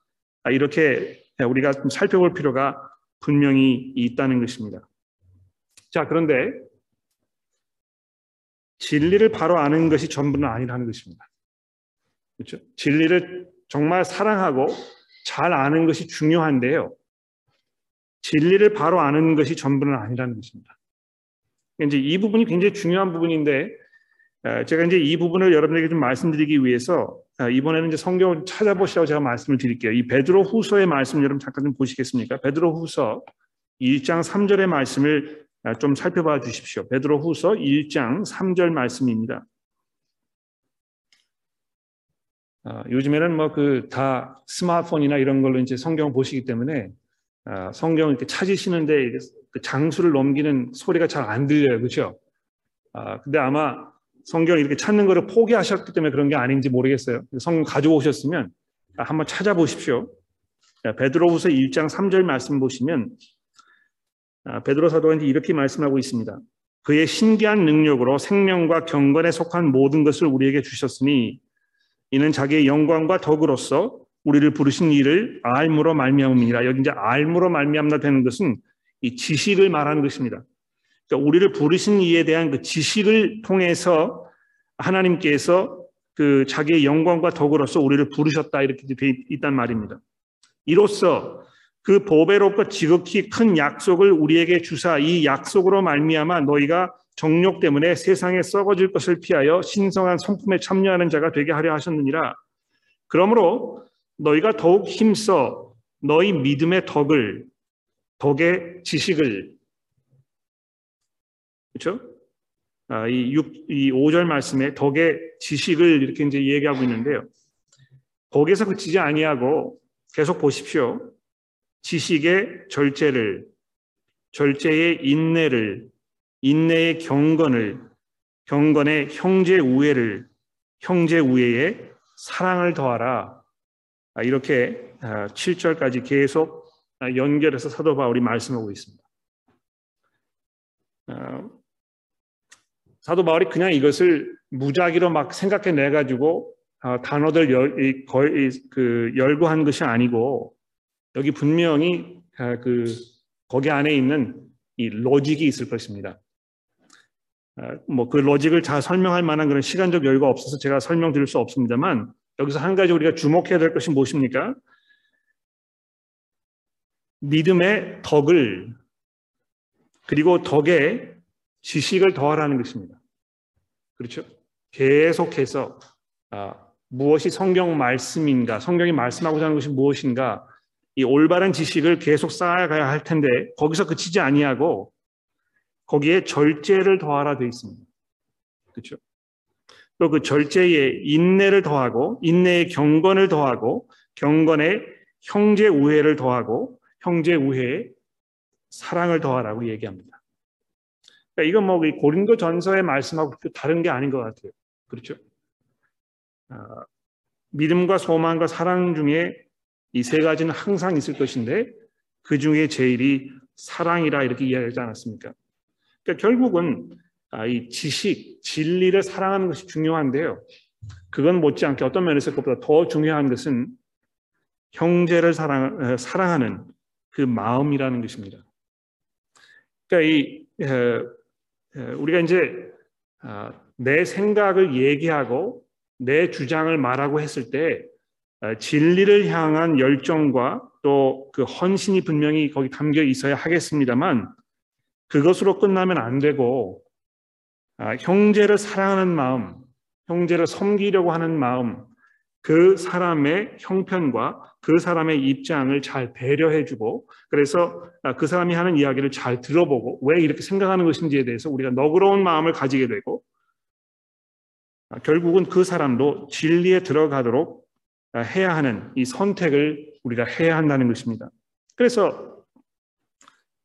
이렇게 우리가 좀 살펴볼 필요가 분명히 있다는 것입니다. 자 그런데 진리를 바로 아는 것이 전부는 아니라는 것입니다. 그렇죠? 진리를 정말 사랑하고 잘 아는 것이 중요한데요. 진리를 바로 아는 것이 전부는 아니라는 것입니다. 이제 이 부분이 굉장히 중요한 부분인데 제가 이제 이 부분을 여러분에게 좀 말씀드리기 위해서 이번에는 이제 성경을 찾아보시라고 제가 말씀을 드릴게요. 이 베드로 후서의 말씀 여러분 잠깐 좀 보시겠습니까? 베드로 후서 1장 3절의 말씀을 좀 살펴봐 주십시오. 베드로 후서 1장 3절 말씀입니다. 요즘에는 뭐 그 다 스마트폰이나 이런 걸로 이제 성경 보시기 때문에 아, 성경을 이렇게 찾으시는데 그 장수를 넘기는 소리가 잘 안 들려요. 그렇죠? 아, 근데 아마 성경을 이렇게 찾는 것을 포기하셨기 때문에 그런 게 아닌지 모르겠어요. 성경 가져오셨으면 한번 찾아보십시오. 베드로후서 1장 3절 말씀 보시면 아, 베드로 사도가 이렇게 말씀하고 있습니다. 그의 신기한 능력으로 생명과 경건에 속한 모든 것을 우리에게 주셨으니 이는 자기의 영광과 덕으로서 우리를 부르신 일을 알므로 말미암음이라. 여기 이제 알므로 말미암다 되는 것은 이 지식을 말하는 것입니다. 그러니까 우리를 부르신 이에 대한 그 지식을 통해서 하나님께서 그 자기의 영광과 덕으로서 우리를 부르셨다 이렇게 되어 있단 말입니다. 이로써 그 보배롭고 지극히 큰 약속을 우리에게 주사 이 약속으로 말미암아 너희가 정욕 때문에 세상에 썩어질 것을 피하여 신성한 성품에 참여하는 자가 되게 하려 하셨느니라. 그러므로 너희가 더욱 힘써 너희 믿음의 덕을 덕의 지식을 그렇죠? 아, 이 6, 이 5절 말씀에 덕의 지식을 이렇게 이제 얘기하고 있는데요. 거기서 그치지 아니하고 계속 보십시오. 지식의 절제를, 절제의 인내를, 인내의 경건을, 경건의 형제 우애를, 형제 우애에 사랑을 더하라. 아, 이렇게 7절까지 아, 계속 아, 연결해서 사도 바울이 말씀하고 있습니다. 어, 사도 바울이 그냥 이것을 무작위로 막 생각해 내 가지고 어, 단어들 그 열고한 것이 아니고 여기 분명히 어, 그 거기 안에 있는 이 로직이 있을 것입니다. 뭐 그 로직을 잘 설명할 만한 그런 시간적 여유가 없어서 제가 설명드릴 수 없습니다만 여기서 한 가지 우리가 주목해야 될 것이 무엇입니까? 믿음의 덕을 그리고 덕에 지식을 더하라는 것입니다. 그렇죠? 계속해서 아, 무엇이 성경 말씀인가, 성경이 말씀하고자 하는 것이 무엇인가, 이 올바른 지식을 계속 쌓아가야 할 텐데 거기서 그치지 아니하고 거기에 절제를 더하라 되어 있습니다. 그렇죠? 또 그 절제에 인내를 더하고 인내에 경건을 더하고 경건에 형제 우애를 더하고 형제 우애에 사랑을 더하라고 얘기합니다. 그러니까 이건 뭐 고린도 전서의 말씀하고 다른 게 아닌 것 같아요. 그렇죠? 아, 믿음과 소망과 사랑 중에 이 세 가지는 항상 있을 것인데 그 중에 제일이 사랑이라 이렇게 이야기하지 않았습니까? 그러니까 결국은 아, 이 지식, 진리를 사랑하는 것이 중요한데요. 그건 못지않게 어떤 면에서 그것보다 더 중요한 것은 형제를 사랑, 사랑하는 그 마음이라는 것입니다. 그러니까 이 우리가 이제 아, 내 생각을 얘기하고 내 주장을 말하고 했을 때 아, 진리를 향한 열정과 또 그 헌신이 분명히 거기 담겨 있어야 하겠습니다만 그것으로 끝나면 안 되고 아, 형제를 사랑하는 마음, 형제를 섬기려고 하는 마음, 그 사람의 형편과 그 사람의 입장을 잘 배려해주고 그래서 아, 그 사람이 하는 이야기를 잘 들어보고 왜 이렇게 생각하는 것인지에 대해서 우리가 너그러운 마음을 가지게 되고 아, 결국은 그 사람도 진리에 들어가도록 아, 해야 하는 이 선택을 우리가 해야 한다는 것입니다. 그래서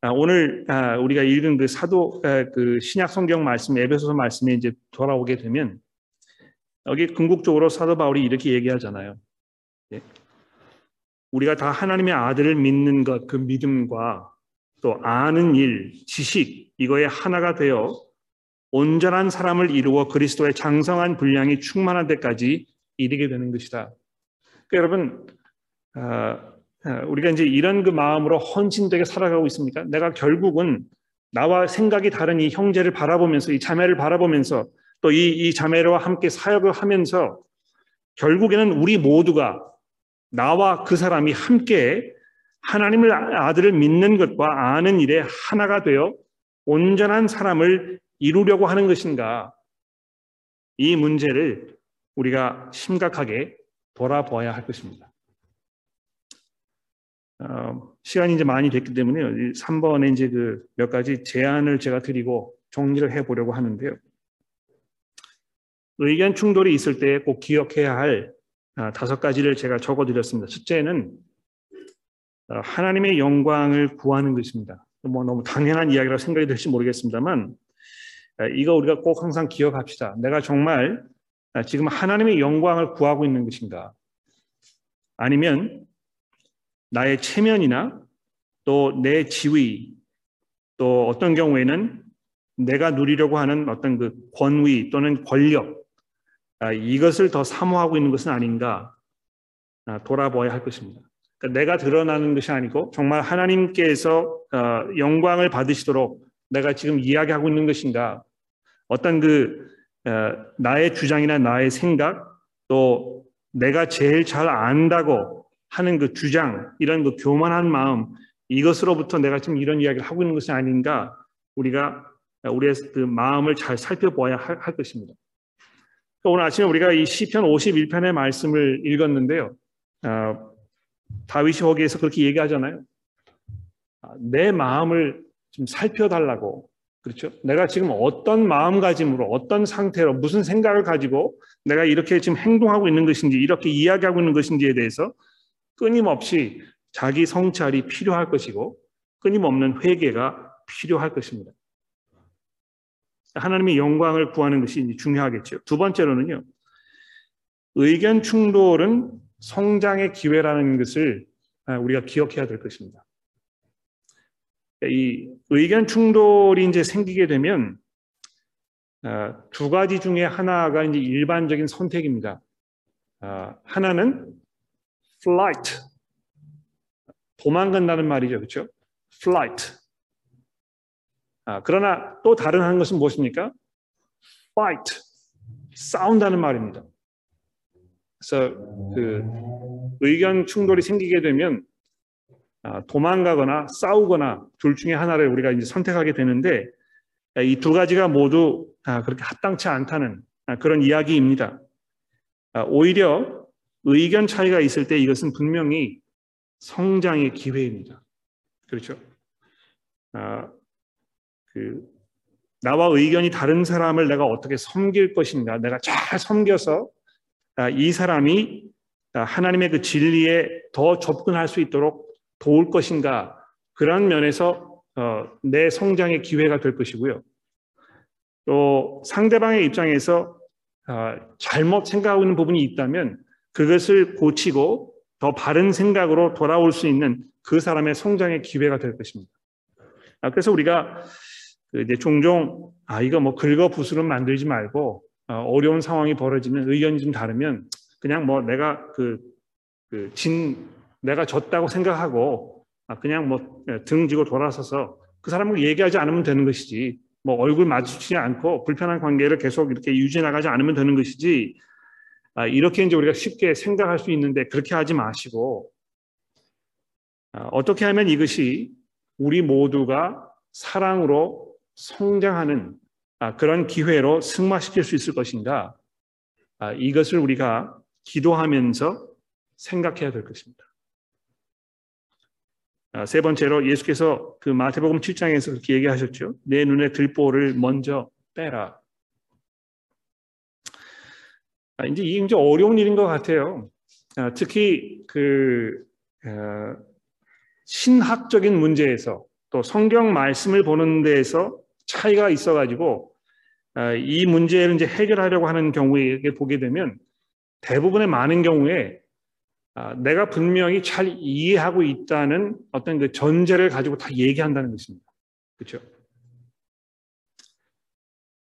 오늘 우리가 읽은 그 사도 그 신약 성경 말씀 에베소서 말씀에 이제 돌아오게 되면 여기 궁극적으로 사도 바울이 이렇게 얘기하잖아요. 예? 우리가 다 하나님의 아들을 믿는 것, 그 믿음과 또 아는 일, 지식 이거에 하나가 되어 온전한 사람을 이루어 그리스도의 장성한 분량이 충만한 데까지 이르게 되는 것이다. 그러니까 여러분, 우리가 이제 이런 그 마음으로 헌신되게 살아가고 있습니까? 내가 결국은 나와 생각이 다른 이 형제를 바라보면서 이 자매를 바라보면서 또 이 이 자매와 함께 사역을 하면서 결국에는 우리 모두가 나와 그 사람이 함께 하나님을 아들을 믿는 것과 아는 일에 하나가 되어 온전한 사람을 이루려고 하는 것인가? 이 문제를 우리가 심각하게 돌아보아야 할 것입니다. 어, 시간이 이제 많이 됐기 때문에 3번에 이제 그 몇 가지 제안을 제가 드리고 정리를 해 보려고 하는데요. 의견 충돌이 있을 때 꼭 기억해야 할 아, 다섯 가지를 제가 적어 드렸습니다. 첫째는 어, 하나님의 영광을 구하는 것입니다. 뭐 너무 당연한 이야기라고 생각이 될지 모르겠습니다만 아, 이거 우리가 꼭 항상 기억합시다. 내가 정말 아, 지금 하나님의 영광을 구하고 있는 것인가? 아니면 나의 체면이나 또 내 지위 또 어떤 경우에는 내가 누리려고 하는 어떤 그 권위 또는 권력 이것을 더 사모하고 있는 것은 아닌가 돌아보아야 할 것입니다. 그러니까 내가 드러나는 것이 아니고 정말 하나님께서 어, 영광을 받으시도록 내가 지금 이야기하고 있는 것인가 어떤 그 어, 나의 주장이나 나의 생각 또 내가 제일 잘 안다고 하는 그 주장 이런 그 교만한 마음 이것으로부터 내가 지금 이런 이야기를 하고 있는 것이 아닌가 우리가 우리의 그 마음을 잘 살펴보아야 할, 할 것입니다. 그러니까 오늘 아침에 우리가 이 시편 51편의 말씀을 읽었는데요. 어, 다윗이 거기에서 그렇게 얘기하잖아요. 아, 내 마음을 좀 살펴달라고 그렇죠? 내가 지금 어떤 마음가짐으로 어떤 상태로 무슨 생각을 가지고 내가 이렇게 지금 행동하고 있는 것인지 이렇게 이야기하고 있는 것인지에 대해서 끊임없이 자기 성찰이 필요할 것이고 끊임없는 회개가 필요할 것입니다. 하나님의 영광을 구하는 것이 중요하겠죠. 두 번째로는요. 의견 충돌은 성장의 기회라는 것을 우리가 기억해야 될 것입니다. 이 의견 충돌이 이제 생기게 되면 어, 두 가지 중에 하나가 이제 일반적인 선택입니다. 어, 하나는 flight, 도망간다는 말이죠, 그렇죠? flight. 아, 그러나 또 다른 한 것은 무엇입니까? fight, 싸운다는 말입니다. 그래서 그 의견 충돌이 생기게 되면 아, 도망가거나 싸우거나 둘 중에 하나를 우리가 이제 선택하게 되는데 이 두 가지가 모두 아, 그렇게 합당치 않다는 아, 그런 이야기입니다. 오히려 의견 차이가 있을 때 이것은 분명히 성장의 기회입니다. 그렇죠? 그 나와 의견이 다른 사람을 내가 어떻게 섬길 것인가, 내가 잘 섬겨서 이 사람이 하나님의 그 진리에 더 접근할 수 있도록 도울 것인가 그런 면에서 어, 내 성장의 기회가 될 것이고요. 또 상대방의 입장에서 어, 잘못 생각하고 있는 부분이 있다면 그것을 고치고 더 바른 생각으로 돌아올 수 있는 그 사람의 성장의 기회가 될 것입니다. 아, 그래서 우리가 그 이제 종종 아 이거 뭐 긁어 부스름 만들지 말고 어, 어려운 상황이 벌어지면 의견이 좀 다르면 그냥 뭐 내가 그, 그 진 내가 졌다고 생각하고 아, 그냥 뭐 등지고 돌아서서 그 사람을 얘기하지 않으면 되는 것이지 뭐 얼굴 마주치지 않고 불편한 관계를 계속 이렇게 유지해 나가지 않으면 되는 것이지 아, 이렇게 이제 우리가 쉽게 생각할 수 있는데 그렇게 하지 마시고 아, 어떻게 하면 이것이 우리 모두가 사랑으로 성장하는 그런 기회로 승화시킬 수 있을 것인가 이것을 우리가 기도하면서 생각해야 될 것입니다. 아, 세 번째로 예수께서 그 마태복음 7장에서 그렇게 얘기하셨죠. 내 눈에 들보를 먼저 빼라. 아, 이제 이게 이제 어려운 일인 것 같아요. 아, 특히 그 어, 신학적인 문제에서 또 성경 말씀을 보는 데에서 차이가 있어가지고 이 문제를 이제 해결하려고 하는 경우에 보게 되면 대부분의 많은 경우에 아, 내가 분명히 잘 이해하고 있다는 어떤 그 전제를 가지고 다 얘기한다는 것입니다. 그렇죠?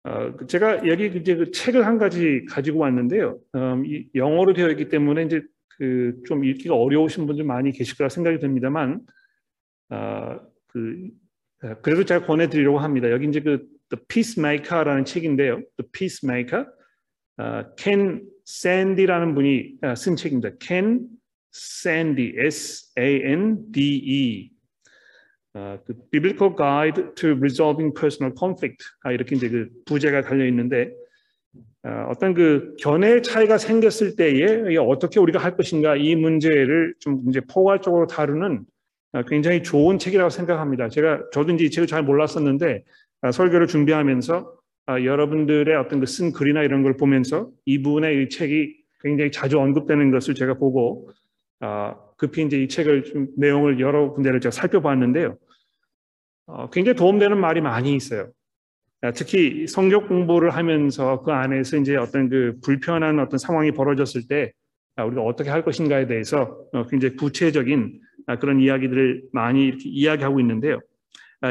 어, 제가 여기 이제 그 책을 한 가지 가지고 왔는데요. 음, 영어로 되어 있기 때문에 이제 그 좀 읽기가 어려우신 분들 많이 계실 거라 생각이 듭니다만, 어, 그 어, 그래도 제가 권해드리려고 합니다. 여기 이제 그 The Peacemaker라는 책인데요. The Peacemaker, 어, 켄 샌디라는 분이 어, 쓴 책입니다. 켄 Sandy, S-A-N-D-E. 어, 그 Biblical Guide to Resolving Personal Conflict 아, 이렇게 이제 그 부제가 달려 있는데 어, 어떤 그 견해 차이가 생겼을 때에 어떻게 우리가 할 것인가 이 문제를 좀 이제 포괄적으로 다루는 어, 굉장히 좋은 책이라고 생각합니다. 제가 저도 이제 이 책을 잘 몰랐었는데 어, 설교를 준비하면서 어, 여러분들의 어떤 그 쓴 글이나 이런 걸 보면서 이분의 이 책이 굉장히 자주 언급되는 것을 제가 보고 어, 급히 이제 이 책을 좀 내용을 여러 군데를 제가 살펴봤는데요. 어, 굉장히 도움되는 말이 많이 있어요. 아, 특히 성경 공부를 하면서 그 안에서 이제 어떤 그 불편한 어떤 상황이 벌어졌을 때 아, 우리가 어떻게 할 것인가에 대해서 어, 굉장히 구체적인 아, 그런 이야기들을 많이 이렇게 이야기하고 있는데요.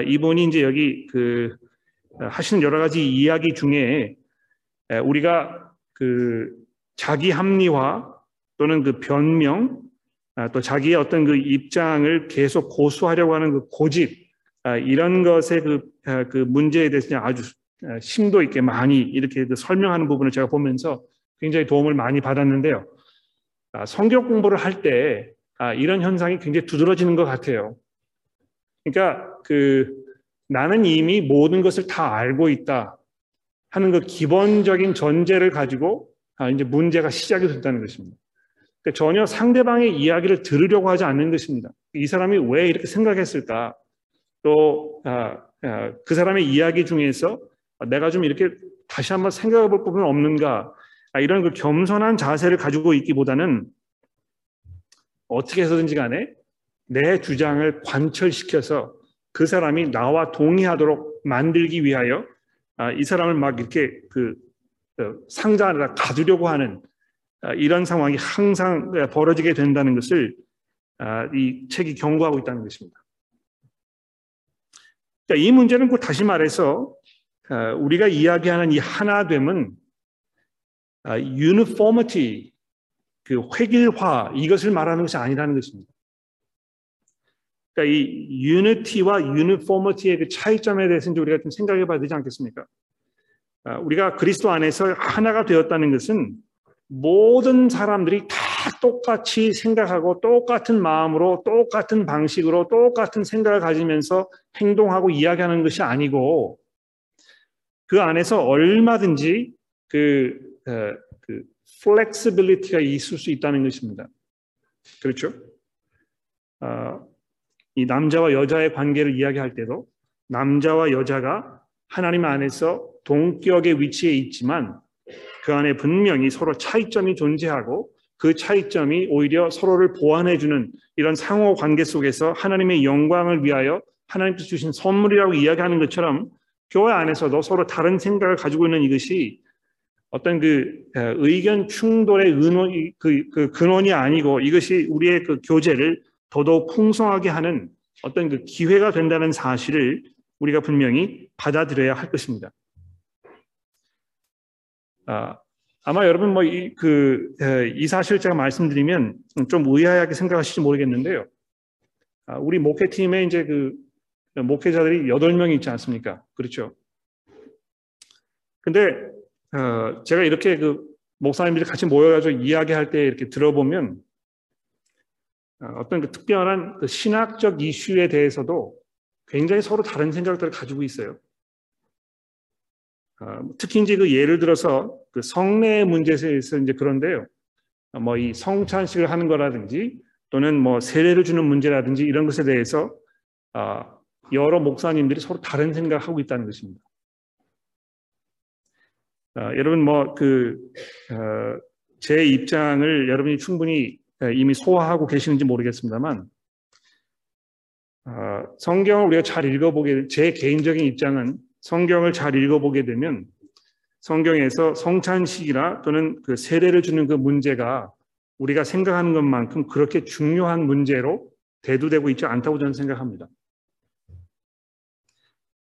이분이 이제 여기 그 하시는 여러 가지 이야기 중에 우리가 그 자기 합리화 또는 그 변명 아, 또 자기의 어떤 그 입장을 계속 고수하려고 하는 그 고집 아, 이런 것의 그, 아, 그 문제에 대해서 아주 심도 있게 많이 이렇게 그 설명하는 부분을 제가 보면서 굉장히 도움을 많이 받았는데요. 성경 공부를 할 때 이런 현상이 굉장히 두드러지는 것 같아요. 그러니까 그 나는 이미 모든 것을 다 알고 있다 하는 그 기본적인 전제를 가지고 이제 문제가 시작이 됐다는 것입니다. 그러니까 전혀 상대방의 이야기를 들으려고 하지 않는 것입니다. 이 사람이 왜 이렇게 생각했을까? 또그 아, 아, 사람의 이야기 중에서 내가 좀 이렇게 다시 한번 생각해 볼 부분은 없는가? 아, 이런 그 겸손한 자세를 가지고 있기보다는 어떻게 해서든지 간에 내 주장을 관철시켜서 그 사람이 나와 동의하도록 만들기 위하여 이 사람을 막 이렇게 그 어, 상자 안에다 가두려고 하는 아, 이런 상황이 항상 벌어지게 된다는 것을 아, 이 책이 경고하고 있다는 것입니다. 그러니까 이 문제는 그 다시 말해서 어, 우리가 이야기하는 이 하나됨은 유니포미티, 그 획일화 이것을 말하는 것이 아니라는 것입니다. 그러니까 이 유니티와 유니포미티의 그 차이점에 대해서 이제 우리가 좀 생각해 봐야 되지 않겠습니까? 아, 우리가 그리스도 안에서 하나가 되었다는 것은 모든 사람들이 다 똑같이 생각하고 똑같은 마음으로 똑같은 방식으로 똑같은 생각을 가지면서 행동하고 이야기하는 것이 아니고 그 안에서 얼마든지 그, 어, 그 flexibility가 있을 수 있다는 것입니다. 그렇죠? 어, 이 남자와 여자의 관계를 이야기할 때도 남자와 여자가 하나님 안에서 동격의 위치에 있지만 그 안에 분명히 서로 차이점이 존재하고 그 차이점이 오히려 서로를 보완해주는 이런 상호 관계 속에서 하나님의 영광을 위하여 하나님께서 주신 선물이라고 이야기하는 것처럼 교회 안에서도 서로 다른 생각을 가지고 있는 이것이 어떤 그 의견 충돌의 근원, 그, 그 근원이 아니고 이것이 우리의 그 교제를 더더욱 풍성하게 하는 어떤 그 기회가 된다는 사실을 우리가 분명히 받아들여야 할 것입니다. 아, 아마 여러분 뭐 이 그이 사실 제가 말씀드리면 좀 의아하게 생각하실지 모르겠는데요. 아, 우리 목회팀에 이제 그 목회자들이 여덟 명이 있지 않습니까? 그렇죠. 근데 어, 제가 이렇게 그 목사님들이 같이 모여가지고 이야기할 때 이렇게 들어보면 어, 어떤 그 특별한 그 신학적 이슈에 대해서도 굉장히 서로 다른 생각들을 가지고 있어요. 어, 특히 이제 그 예를 들어서 그 성례 문제에 서 이제 그런데요. 뭐 이 성찬식을 하는 거라든지 또는 뭐 세례를 주는 문제라든지 이런 것에 대해서 어, 여러 목사님들이 서로 다른 생각을 하고 있다는 것입니다. 여러분 뭐그제 입장을 여러분이 충분히 이미 소화하고 계시는지 모르겠습니다만 성경을 우리가 잘 읽어보게 제 개인적인 입장은 성경을 잘 읽어보게 되면 성경에서 성찬식이나 또는 그 세례를 주는 그 문제가 우리가 생각하는 것만큼 그렇게 중요한 문제로 대두되고 있지 않다고 저는 생각합니다.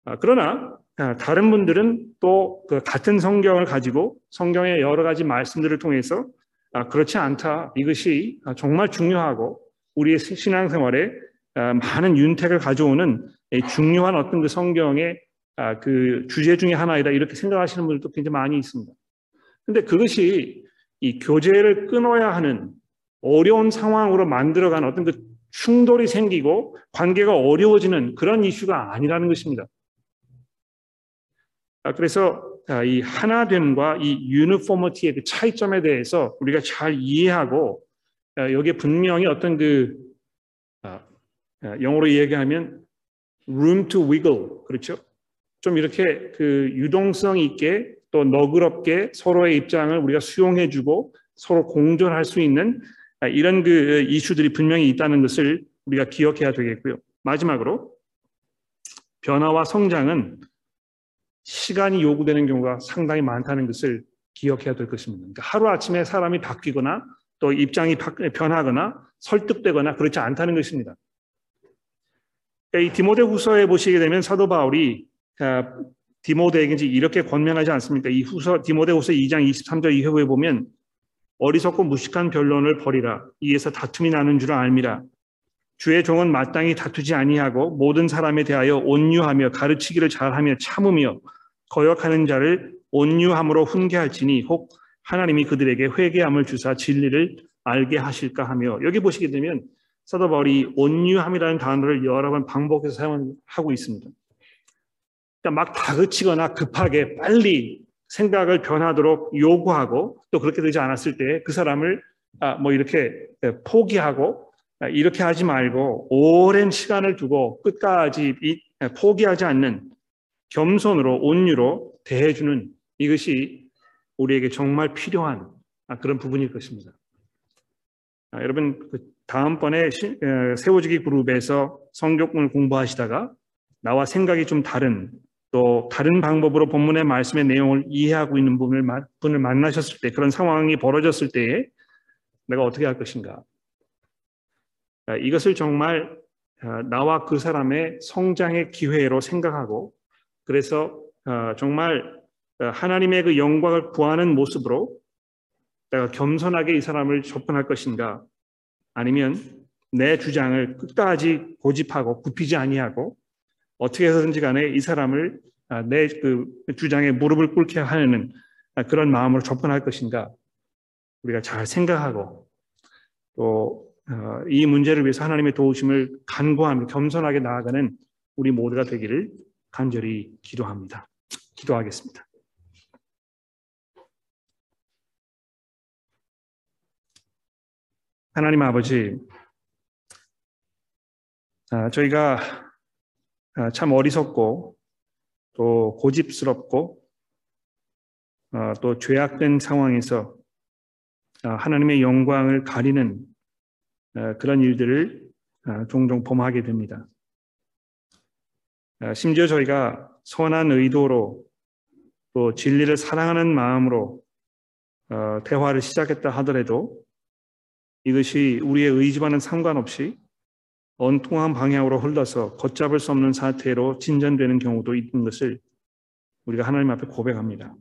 아, 그러나 아, 다른 분들은 또 그 같은 성경을 가지고 성경의 여러 가지 말씀들을 통해서 아, 그렇지 않다. 이것이 정말 중요하고 우리의 신앙생활에 많은 윤택을 가져오는 중요한 어떤 그 성경의 아, 그 주제 중에 하나이다 이렇게 생각하시는 분들도 굉장히 많이 있습니다. 근데 그것이 이 교제를 끊어야 하는 어려운 상황으로 만들어간 어떤 그 충돌이 생기고 관계가 어려워지는 그런 이슈가 아니라는 것입니다. 아, 그래서 아, 이 하나됨과 이 유니포머티의 그 차이점에 대해서 우리가 잘 이해하고 여기에 분명히 어떤 그 영어로 얘기하면 room to wiggle 그렇죠? 좀 이렇게 그 유동성 있게 또 너그럽게 서로의 입장을 우리가 수용해주고 서로 공존할 수 있는 이런 그 이슈들이 분명히 있다는 것을 우리가 기억해야 되겠고요. 마지막으로 변화와 성장은 시간이 요구되는 경우가 상당히 많다는 것을 기억해야 될 것입니다. 그러니까 하루아침에 사람이 바뀌거나 또 입장이 변하거나 설득되거나 그렇지 않다는 것입니다. 이 디모데 후서에 보시게 되면 사도 바울이 디모데에게 이렇게 권면하지 않습니까? 이 후서 디모데후서 2장 23절 이후에 보면 어리석고 무식한 변론을 버리라. 이에서 다툼이 나는 줄 알미라. 주의 종은 마땅히 다투지 아니하고 모든 사람에 대하여 온유하며 가르치기를 잘하며 참으며 거역하는 자를 온유함으로 훈계할지니 혹 하나님이 그들에게 회개함을 주사 진리를 알게 하실까 하며 여기 보시게 되면 사도 바울이 온유함이라는 단어를 여러 번 반복해서 사용하고 있습니다. 그러니까 막 다그치거나 급하게 빨리 생각을 변하도록 요구하고 또 그렇게 되지 않았을 때 그 사람을 아, 뭐 이렇게 포기하고 아, 이렇게 하지 말고 오랜 시간을 두고 끝까지 포기하지 않는 겸손으로 온유로 대해주는 이것이 우리에게 정말 필요한 아, 그런 부분일 것입니다. 여러분 그 다음번에 세워지기 그룹에서 성경을 공부하시다가 나와 생각이 좀 다른 또 다른 방법으로 본문의 말씀의 내용을 이해하고 있는 분을, 분을 만나셨을 때 그런 상황이 벌어졌을 때에 내가 어떻게 할 것인가? 아, 이것을 정말 나와 그 사람의 성장의 기회로 생각하고 그래서 정말 하나님의 그 영광을 구하는 모습으로 내가 겸손하게 이 사람을 접근할 것인가 아니면 내 주장을 끝까지 고집하고 굽히지 아니하고 어떻게 해서든지 간에 이 사람을 내 그 주장에 무릎을 꿇게 하는 그런 마음으로 접근할 것인가 우리가 잘 생각하고 또 이 문제를 위해서 하나님의 도우심을 간구하며 겸손하게 나아가는 우리 모두가 되기를 간절히 기도합니다. 기도하겠습니다. 하나님 아버지, 아, 저희가 아, 참 어리석고 또 고집스럽고 아, 또 죄악된 상황에서 하나님의 영광을 가리는 그런 일들을 종종 범하게 됩니다. 심지어 저희가 선한 의도로 또 진리를 사랑하는 마음으로 어, 대화를 시작했다 하더라도 이것이 우리의 의지와는 상관없이 엉뚱한 방향으로 흘러서 걷잡을 수 없는 사태로 진전되는 경우도 있는 것을 우리가 하나님 앞에 고백합니다.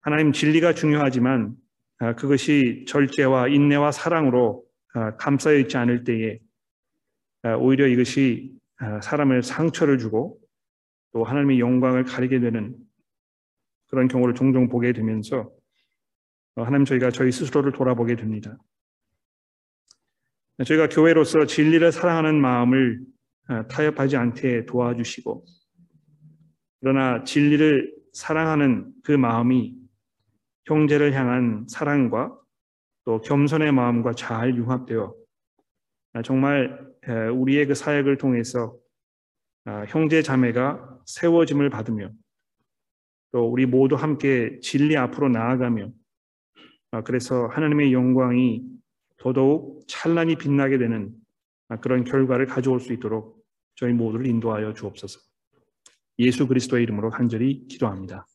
하나님 진리가 중요하지만 아, 그것이 절제와 인내와 사랑으로 아, 감싸여 있지 않을 때에 아, 오히려 이것이 사람을 상처를 주고 또 하나님의 영광을 가리게 되는 그런 경우를 종종 보게 되면서 어, 하나님 저희가 저희 스스로를 돌아보게 됩니다. 저희가 교회로서 진리를 사랑하는 마음을 어, 타협하지 않게 도와주시고 그러나 진리를 사랑하는 그 마음이 형제를 향한 사랑과 또 겸손의 마음과 잘 융합되어 아, 정말 우리의 그 사역을 통해서 아, 형제 자매가 세워짐을 받으며 또 우리 모두 함께 진리 앞으로 나아가며 아, 그래서 하나님의 영광이 더더욱 찬란히 빛나게 되는 아, 그런 결과를 가져올 수 있도록 저희 모두를 인도하여 주옵소서. 예수 그리스도의 이름으로 간절히 기도합니다.